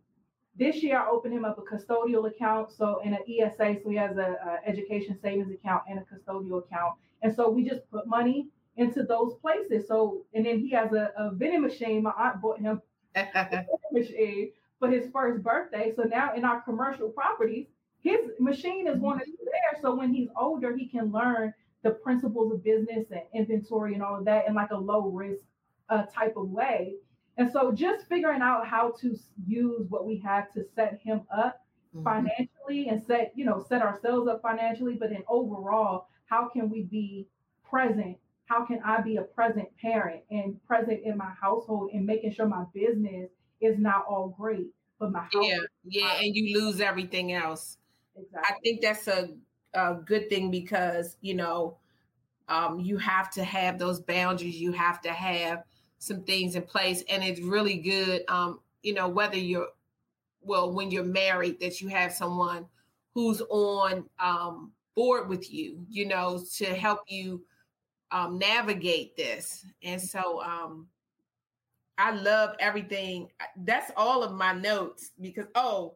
This year, I opened him up a custodial account, so in an ESA, so he has a, a education savings account and a custodial account. And so we just put money into those places. So, and then he has a, a vending machine. My aunt bought him a vending machine for his first birthday. So now in our commercial properties, his machine is going to be there. So when he's older, he can learn the principles of business and inventory and all of that in like a low risk uh, type of way. And so just figuring out how to use what we have to set him up mm-hmm. financially and set, you know, set ourselves up financially, but then overall, how can we be present? How can I be a present parent and present in my household and making sure my business is not all great, but my yeah, yeah, and you lose everything else. Exactly. I think that's a, a good thing because you know um, you have to have those boundaries. You have to have some things in place, and it's really good. Um, you know whether you're well when you're married that you have someone who's on um, board with you. You know to help you um, navigate this, and so um, I love everything. That's all of my notes because oh,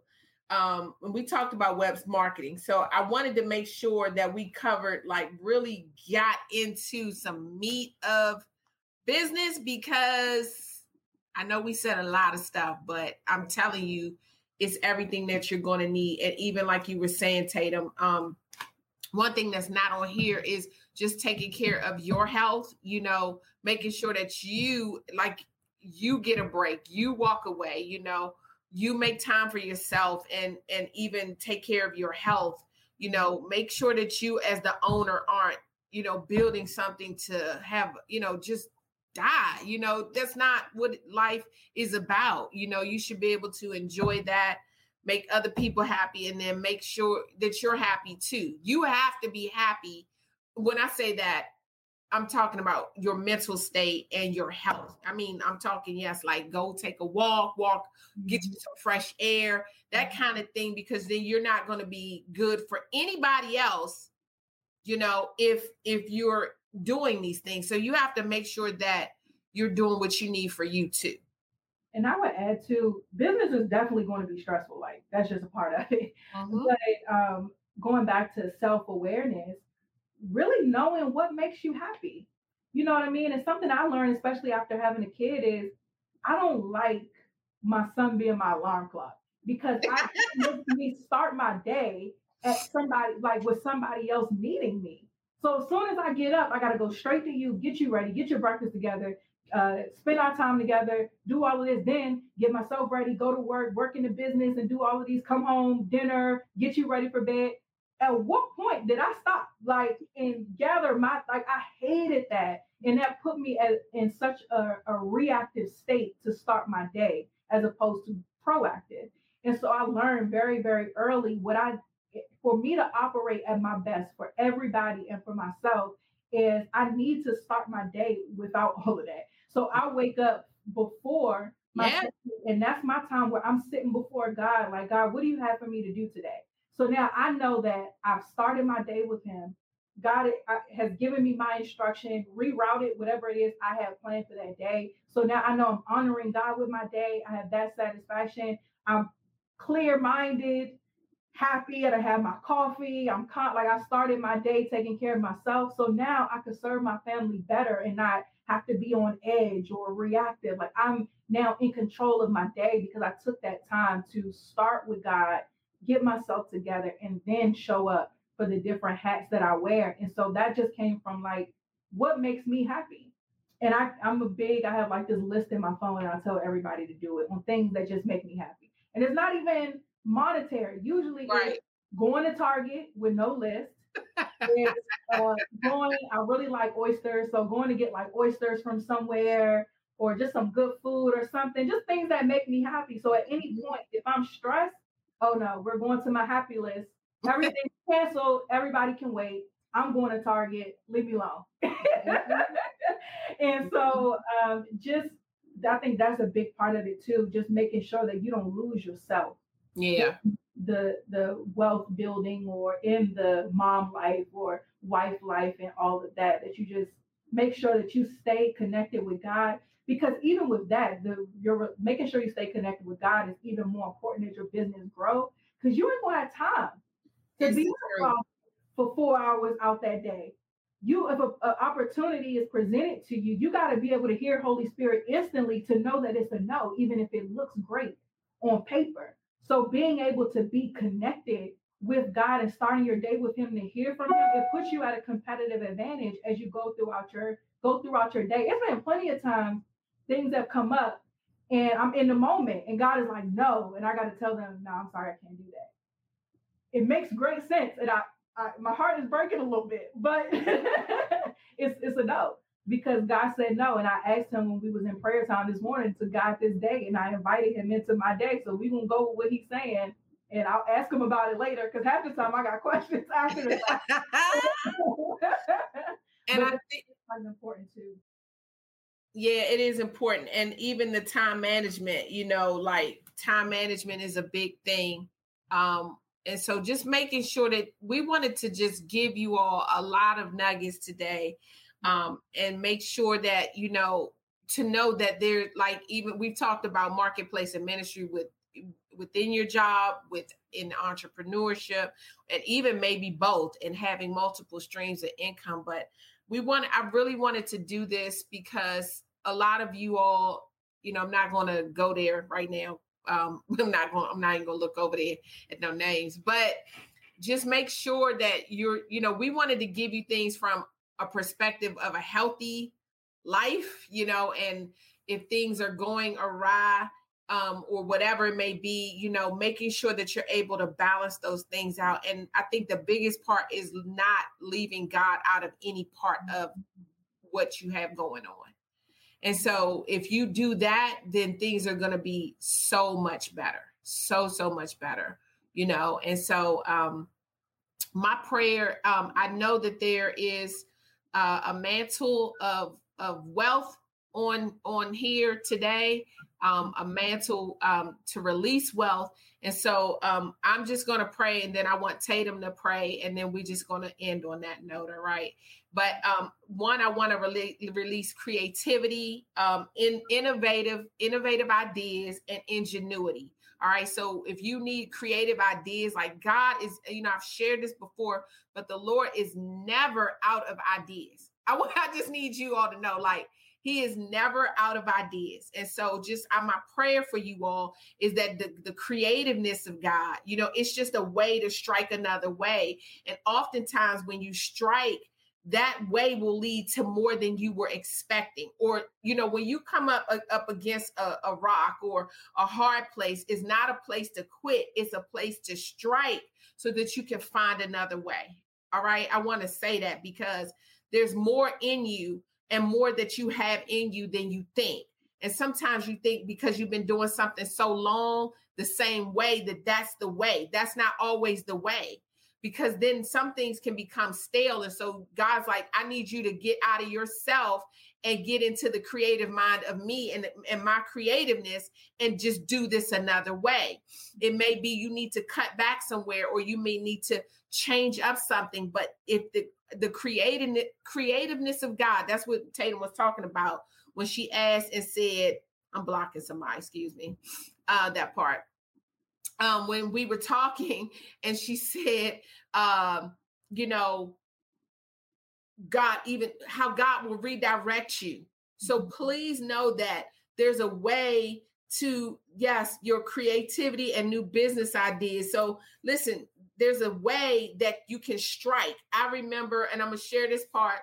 um, when we talked about webs marketing, so I wanted to make sure that we covered like really got into some meat of business because I know we said a lot of stuff, but I'm telling you, it's everything that you're going to need. And even like you were saying, Tatum, um, one thing that's not on here is just taking care of your health, you know, making sure that you like you get a break you walk away you know you make time for yourself and and even take care of your health you know make sure that you as the owner aren't you know building something to have you know just die you know that's not what life is about you know you should be able to enjoy that make other people happy and then make sure that you're happy too. You have to be happy. When i say that I'm talking about your mental state and your health. I mean, I'm talking, yes, like go take a walk, walk, get you mm-hmm. some fresh air, that kind of thing, because then you're not going to be good for anybody else, you know, if if you're doing these things. So you have to make sure that you're doing what you need for you too. And I would add to business is definitely going to be stressful. Like that's just a part of it. Mm-hmm. But um, going back to self awareness, really knowing what makes you happy. You know what I mean? And something I learned, especially after having a kid, is I don't like my son being my alarm clock because I makes me start my day at somebody like with somebody else needing me. So as soon as I get up, I got to go straight to you, get you ready, get your breakfast together, uh, spend our time together, do all of this, then get myself ready, go to work, work in the business, and do all of these. Come home, dinner, get you ready for bed at what point did I stop like and gather my like I hated that. And that put me at, in such a, a reactive state to start my day as opposed to proactive. And so I learned very, very early what I, for me to operate at my best for everybody and for myself, is I need to start my day without all of that. So I wake up before my Yeah. and that's my time where I'm sitting before God, like, God, what do you have for me to do today? So now I know that I've started my day with Him. God has given me my instruction, rerouted whatever it is I have planned for that day. So now I know I'm honoring God with my day. I have that satisfaction. I'm clear minded, happy, and I have my coffee. I'm like I started my day taking care of myself. So now I can serve my family better and not have to be on edge or reactive. Like I'm now in control of my day because I took that time to start with God, get myself together, and then show up for the different hats that I wear. And so that just came from like what makes me happy. And I, I'm a big, I have like this list in my phone and I tell everybody to do it on things that just make me happy. And it's not even monetary. Usually Right. it's going to Target with no list. it's uh, going, I really like oysters. So going to get like oysters from somewhere or just some good food or something, just things that make me happy. So at any point, if I'm stressed, oh no, we're going to my happy list. Everything's canceled. Everybody can wait. I'm going to Target. Leave me alone. and so um, just I think that's a big part of it too. Just making sure that you don't lose yourself. Yeah. The the wealth building or in the mom life or wife life and all of that. That you just make sure that you stay connected with God. Because even with that, the you're making sure you stay connected with God is even more important as your business grow. Because you ain't gonna have time to be is on the true. phone for four hours out that day. You, if an opportunity is presented to you, you got to be able to hear Holy Spirit instantly to know that it's a no, even if it looks great on paper. So being able to be connected with God and starting your day with Him to hear from Him, it puts you at a competitive advantage as you go throughout your go throughout your day. It's been plenty of times things have come up and I'm in the moment and God is like, no, and I got to tell them, no, I'm sorry, I can't do that it makes great sense and I, I my heart is breaking a little bit but it's it's a no because god said no and i asked him when we was in prayer time this morning to God this day and i invited him into my day so we gonna go with what he's saying and i'll ask him about it later because half the time i got questions after the fact. And But I think that's important too Yeah, it is important. And even the time management, you know, like time management is a big thing. Um, and so just making sure that we wanted to just give you all a lot of nuggets today um, and make sure that, you know, to know that they're like even we've talked about marketplace and ministry with within your job with in entrepreneurship and even maybe both and having multiple streams of income but we want i really wanted to do this because a lot of you all you know i'm not going to go there right now. Um i'm not going i'm not even going to look over there at no names but just make sure that you're you know we wanted to give you things from a perspective of a healthy life you know and if things are going awry um, or whatever it may be, you know, making sure that you're able to balance those things out. And I think the biggest part is not leaving God out of any part of what you have going on. And so if you do that, then things are going to be so much better. So, so much better, you know. And so, um, my prayer, um, I know that there is uh, a mantle of of wealth on on here today um, a mantle um, to release wealth. And so um, I'm just going to pray, and then I want Tatum to pray, and then we're just going to end on that note. All right. But um, one, I want to rele- release creativity, um, in innovative, innovative ideas, and ingenuity. All right. So if you need creative ideas, like God is, you know, I've shared this before, but the Lord is never out of ideas. I, I just need you all to know, like, he is never out of ideas. And so just uh, my prayer for you all is that the, the creativeness of God, you know, it's just a way to strike another way. And oftentimes when you strike, that way will lead to more than you were expecting. Or, you know, when you come up uh, up against a, a rock or a hard place, it's not a place to quit. It's a place to strike so that you can find another way. All right. I want to say that because there's more in you and more that you have in you than you think. And sometimes you think because you've been doing something so long the same way that that's the way. That's not always the way because then some things can become stale. And so God's like, I need you to get out of yourself and get into the creative mind of me and, and my creativeness and just do this another way. It may be you need to cut back somewhere or you may need to change up something. But if the the creative creativeness of God, that's what Tatum was talking about when she asked and said, I'm blocking somebody, excuse me, uh, that part. Um, when we were talking and she said, um, you know, God, even how God will redirect you. So mm-hmm. please know that there's a way to, yes, your creativity and new business ideas. So listen, there's a way that you can strike. I remember, and I'm gonna share this part.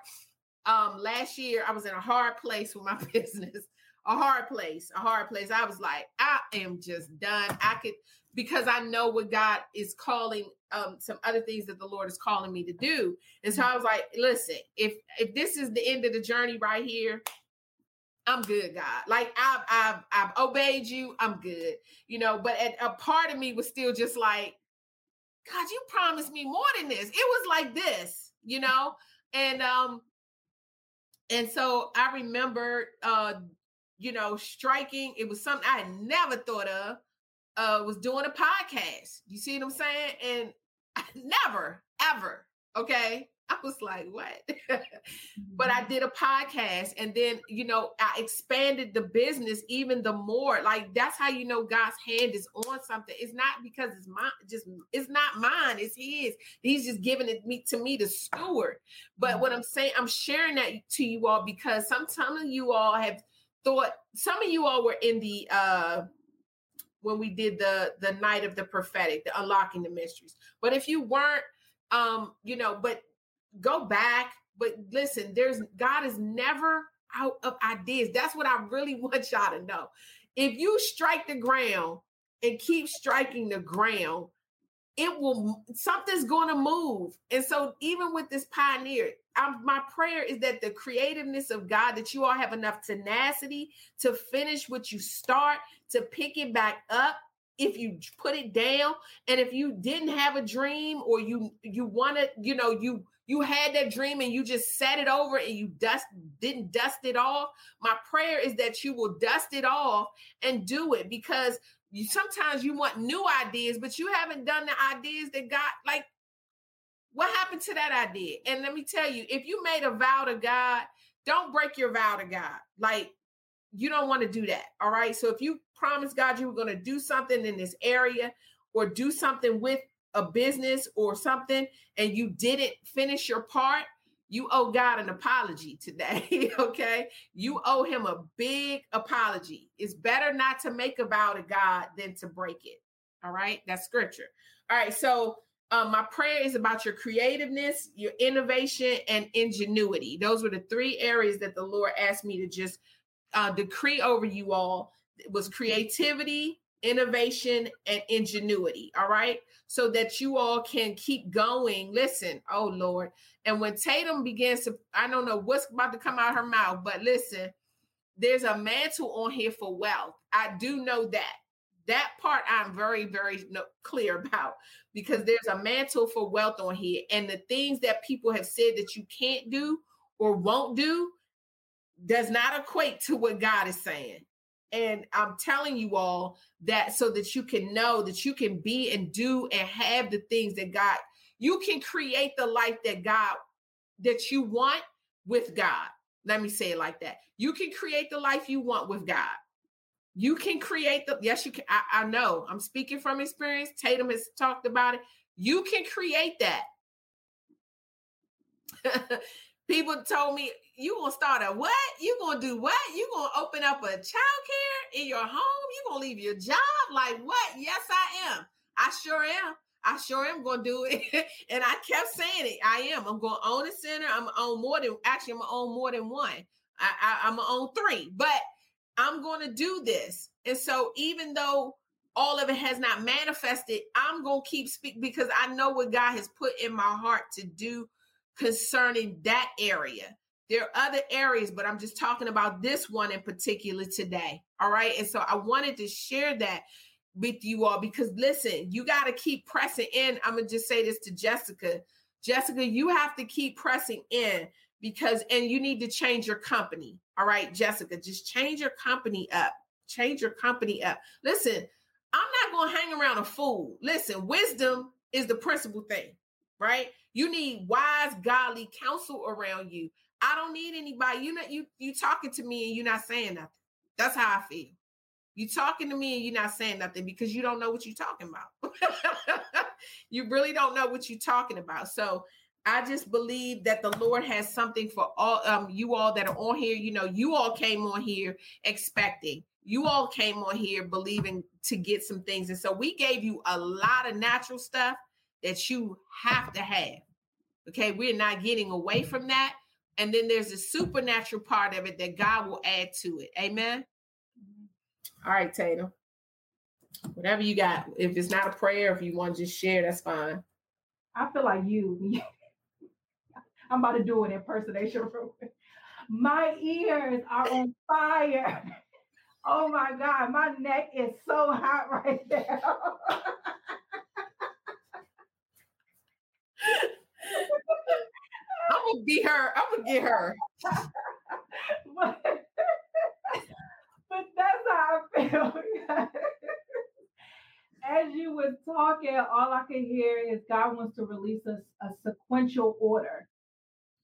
Um, last year I was in a hard place with my business, a hard place, a hard place. I was like, I am just done. I could because I know what God is calling um some other things that the Lord is calling me to do. And so I was like, listen, if if this is the end of the journey right here, I'm good, God. Like I've I've I've obeyed you. I'm good. You know, but at, a part of me was still just like, God, you promised me more than this. It was like this, you know? And um, and so I remember uh, you know, striking. It was something I had never thought of. Uh, was doing a podcast. You see what I'm saying? And I never, ever, okay, I was like, what? but I mm-hmm. did a podcast and then, you know, I expanded the business even the more. Like that's how you know God's hand is on something. It's not because it's mine, just it's not mine, it's his. He's just giving it me to me to steward. But what mm-hmm. I'm saying, I'm sharing that to you all because some some of you all have thought some of you all were in the uh when we did the the night of the prophetic, the unlocking the mysteries. But if you weren't um, you know, but go back. But listen, there's God is never out of ideas. That's what I really want y'all to know. If you strike the ground and keep striking the ground, it will something's going to move. And so even with this pioneer, I'm, my prayer is that the creativeness of God, that you all have enough tenacity to finish what you start, to pick it back up, if you put it down and if you didn't have a dream or you you want to you know you you had that dream and you just set it over and you dust didn't dust it off my prayer is that you will dust it off and do it because you sometimes you want new ideas but you haven't done the ideas that got like what happened to that idea and let me tell you if you made a vow to god don't break your vow to god like you don't want to do that. All right. So if you promised God you were going to do something in this area or do something with a business or something and you didn't finish your part, you owe God an apology today. okay. You owe him a big apology. It's better not to make a vow to God than to break it. All right. That's scripture. All right. So, um, my prayer is about your creativeness, your innovation, and ingenuity. Those were the three areas that the Lord asked me to just uh, decree over you all it was creativity, innovation, and ingenuity. All right. So that you all can keep going. Listen, oh Lord. And when Tatum begins to, I don't know what's about to come out her mouth, but listen, there's a mantle on here for wealth. I do know that. That part I'm very, very clear about because there's a mantle for wealth on here. And the things that people have said that you can't do or won't do, does not equate to what God is saying. And I'm telling you all that so that you can know that you can be and do and have the things that God, you can create the life that God, that you want with God. Let me say it like that. You can create the life you want with God. You can create the, yes, you can. I, I know I'm speaking from experience. Tatum has talked about it. You can create that. People told me, you gonna start a what? You gonna do what? You gonna open up a child care in your home? You gonna leave your job? Like what? Yes, I am. I sure am. I sure am gonna do it. and I kept saying it. I am. I'm gonna own a center. I'm gonna own more than actually I'm gonna own more than one. I, I, I'm gonna own three, but I'm gonna do this. And so even though all of it has not manifested, I'm gonna keep speaking because I know what God has put in my heart to do concerning that area. There are other areas, but I'm just talking about this one in particular today. All right. And so I wanted to share that with you all because listen, you got to keep pressing in. I'm going to just say this to Jessica. Jessica, you have to keep pressing in because, and you need to change your company. All right, Jessica, just change your company up. Change your company up. Listen, I'm not going to hang around a fool. Listen, wisdom is the principal thing, right? You need wise, godly counsel around you. I don't need anybody. You know, you you talking to me and you're not saying nothing. That's how I feel. You talking to me and you're not saying nothing because you don't know what you're talking about. you really don't know what you're talking about. So I just believe that the Lord has something for all um you all that are on here. You know, you all came on here expecting. You all came on here believing to get some things. And so we gave you a lot of natural stuff that you have to have. Okay, we're not getting away from that. And then there's a supernatural part of it that God will add to it. Amen. Mm-hmm. All right, Tatum. Whatever you got. If it's not a prayer, if you want to just share, that's fine. I feel like you. I'm about to do an impersonation. My ears are on fire. Oh my God, my neck is so hot right now. I'm gonna her. I'm gonna get her. but, but that's how I feel. As you were talking, all I could hear is God wants to release a, a sequential order.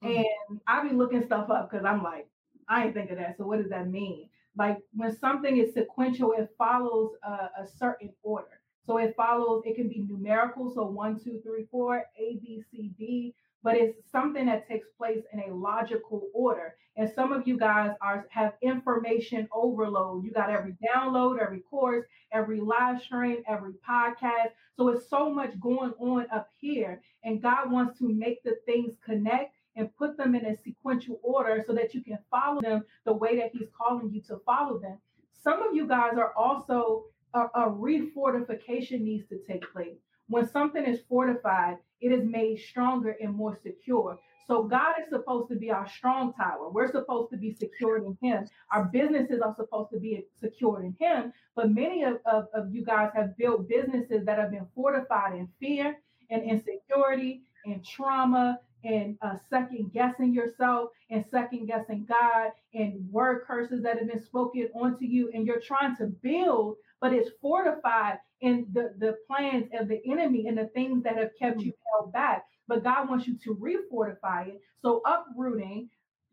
Mm-hmm. And I be looking stuff up because I'm like, I ain't think of that. So what does that mean? Like when something is sequential, it follows a, a certain order. So it follows, it can be numerical. So one, two, three, four, A, B, C, D but it's something that takes place in a logical order. And some of you guys are have information overload. You got every download, every course, every live stream, every podcast. So it's so much going on up here. And God wants to make the things connect and put them in a sequential order so that you can follow them the way that He's calling you to follow them. Some of you guys are also a, a refortification needs to take place. When something is fortified, it is made stronger and more secure. So God is supposed to be our strong tower. We're supposed to be secured in Him. Our businesses are supposed to be secured in Him. But many of, of, of you guys have built businesses that have been fortified in fear and insecurity and trauma and uh, second guessing yourself and second guessing God and word curses that have been spoken onto you. And you're trying to build, but it's fortified in the, the plans of the enemy and the things that have kept you held back. But God wants you to refortify it. So uprooting,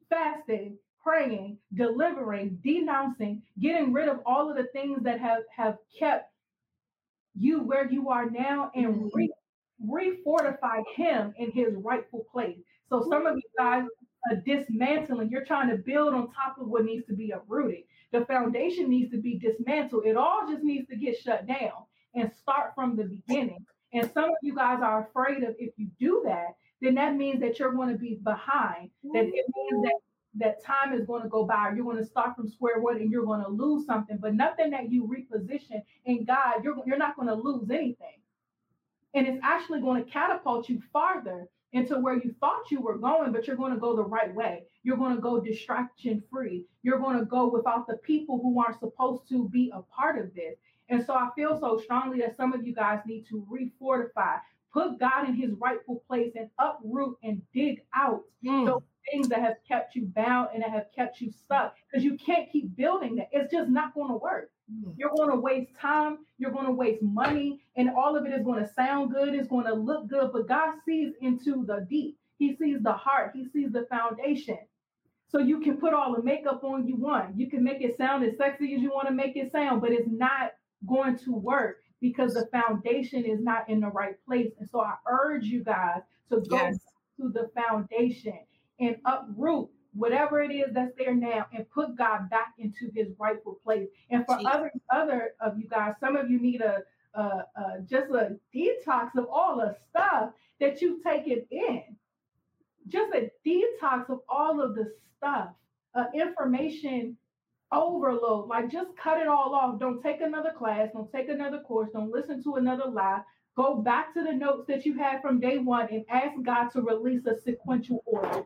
fasting, praying, delivering, denouncing, getting rid of all of the things that have, have kept you where you are now and mm-hmm. re, refortify him in his rightful place. So some of you guys are dismantling, you're trying to build on top of what needs to be uprooted. The foundation needs to be dismantled. It all just needs to get shut down and start from the beginning. And some of you guys are afraid of if you do that, then that means that you're going to be behind. That it means that that time is going to go by. You're going to start from square one and you're going to lose something. But nothing that you reposition in God, you're you're not going to lose anything. And it's actually going to catapult you farther into where you thought you were going, but you're going to go the right way. You're going to go distraction free. You're going to go without the people who aren't supposed to be a part of this. And so I feel so strongly that some of you guys need to refortify, put God in his rightful place and uproot and dig out mm. those things that have kept you bound and that have kept you stuck because you can't keep building that. It's just not going to work. Mm. You're going to waste time, you're going to waste money, and all of it is going to sound good, it's going to look good, but God sees into the deep. He sees the heart, he sees the foundation. So you can put all the makeup on you want. You can make it sound as sexy as you want to make it sound, but it's not going to work because the foundation is not in the right place. And so I urge you guys to go yes. to the foundation and uproot whatever it is that's there now and put God back into his rightful place. And for Jesus. other other of you guys, some of you need a, a, a just a detox of all the stuff that you've taken in. Just a detox of all of the stuff, uh, information overload. Like just cut it all off. Don't take another class. Don't take another course. Don't listen to another lie. Go back to the notes that you had from day one and ask God to release a sequential order.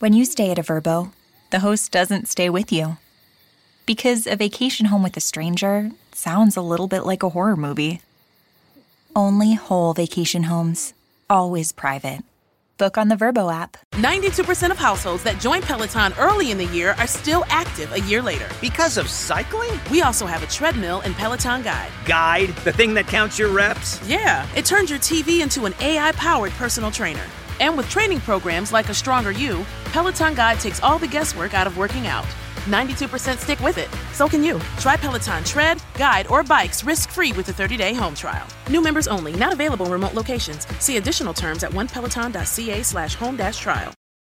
When you stay at a Vrbo, the host doesn't stay with you. Because a vacation home with a stranger sounds a little bit like a horror movie. Only whole vacation homes, always private. Book on the Vrbo app. 92% of households that join Peloton early in the year are still active a year later. Because of cycling? We also have a treadmill and Peloton Guide. Guide? The thing that counts your reps? Yeah, it turns your TV into an AI powered personal trainer. And with training programs like A Stronger You, Peloton Guide takes all the guesswork out of working out. 92% stick with it. So can you. Try Peloton Tread, Guide, or Bikes risk free with a 30 day home trial. New members only, not available in remote locations. See additional terms at onepeloton.ca slash home trial.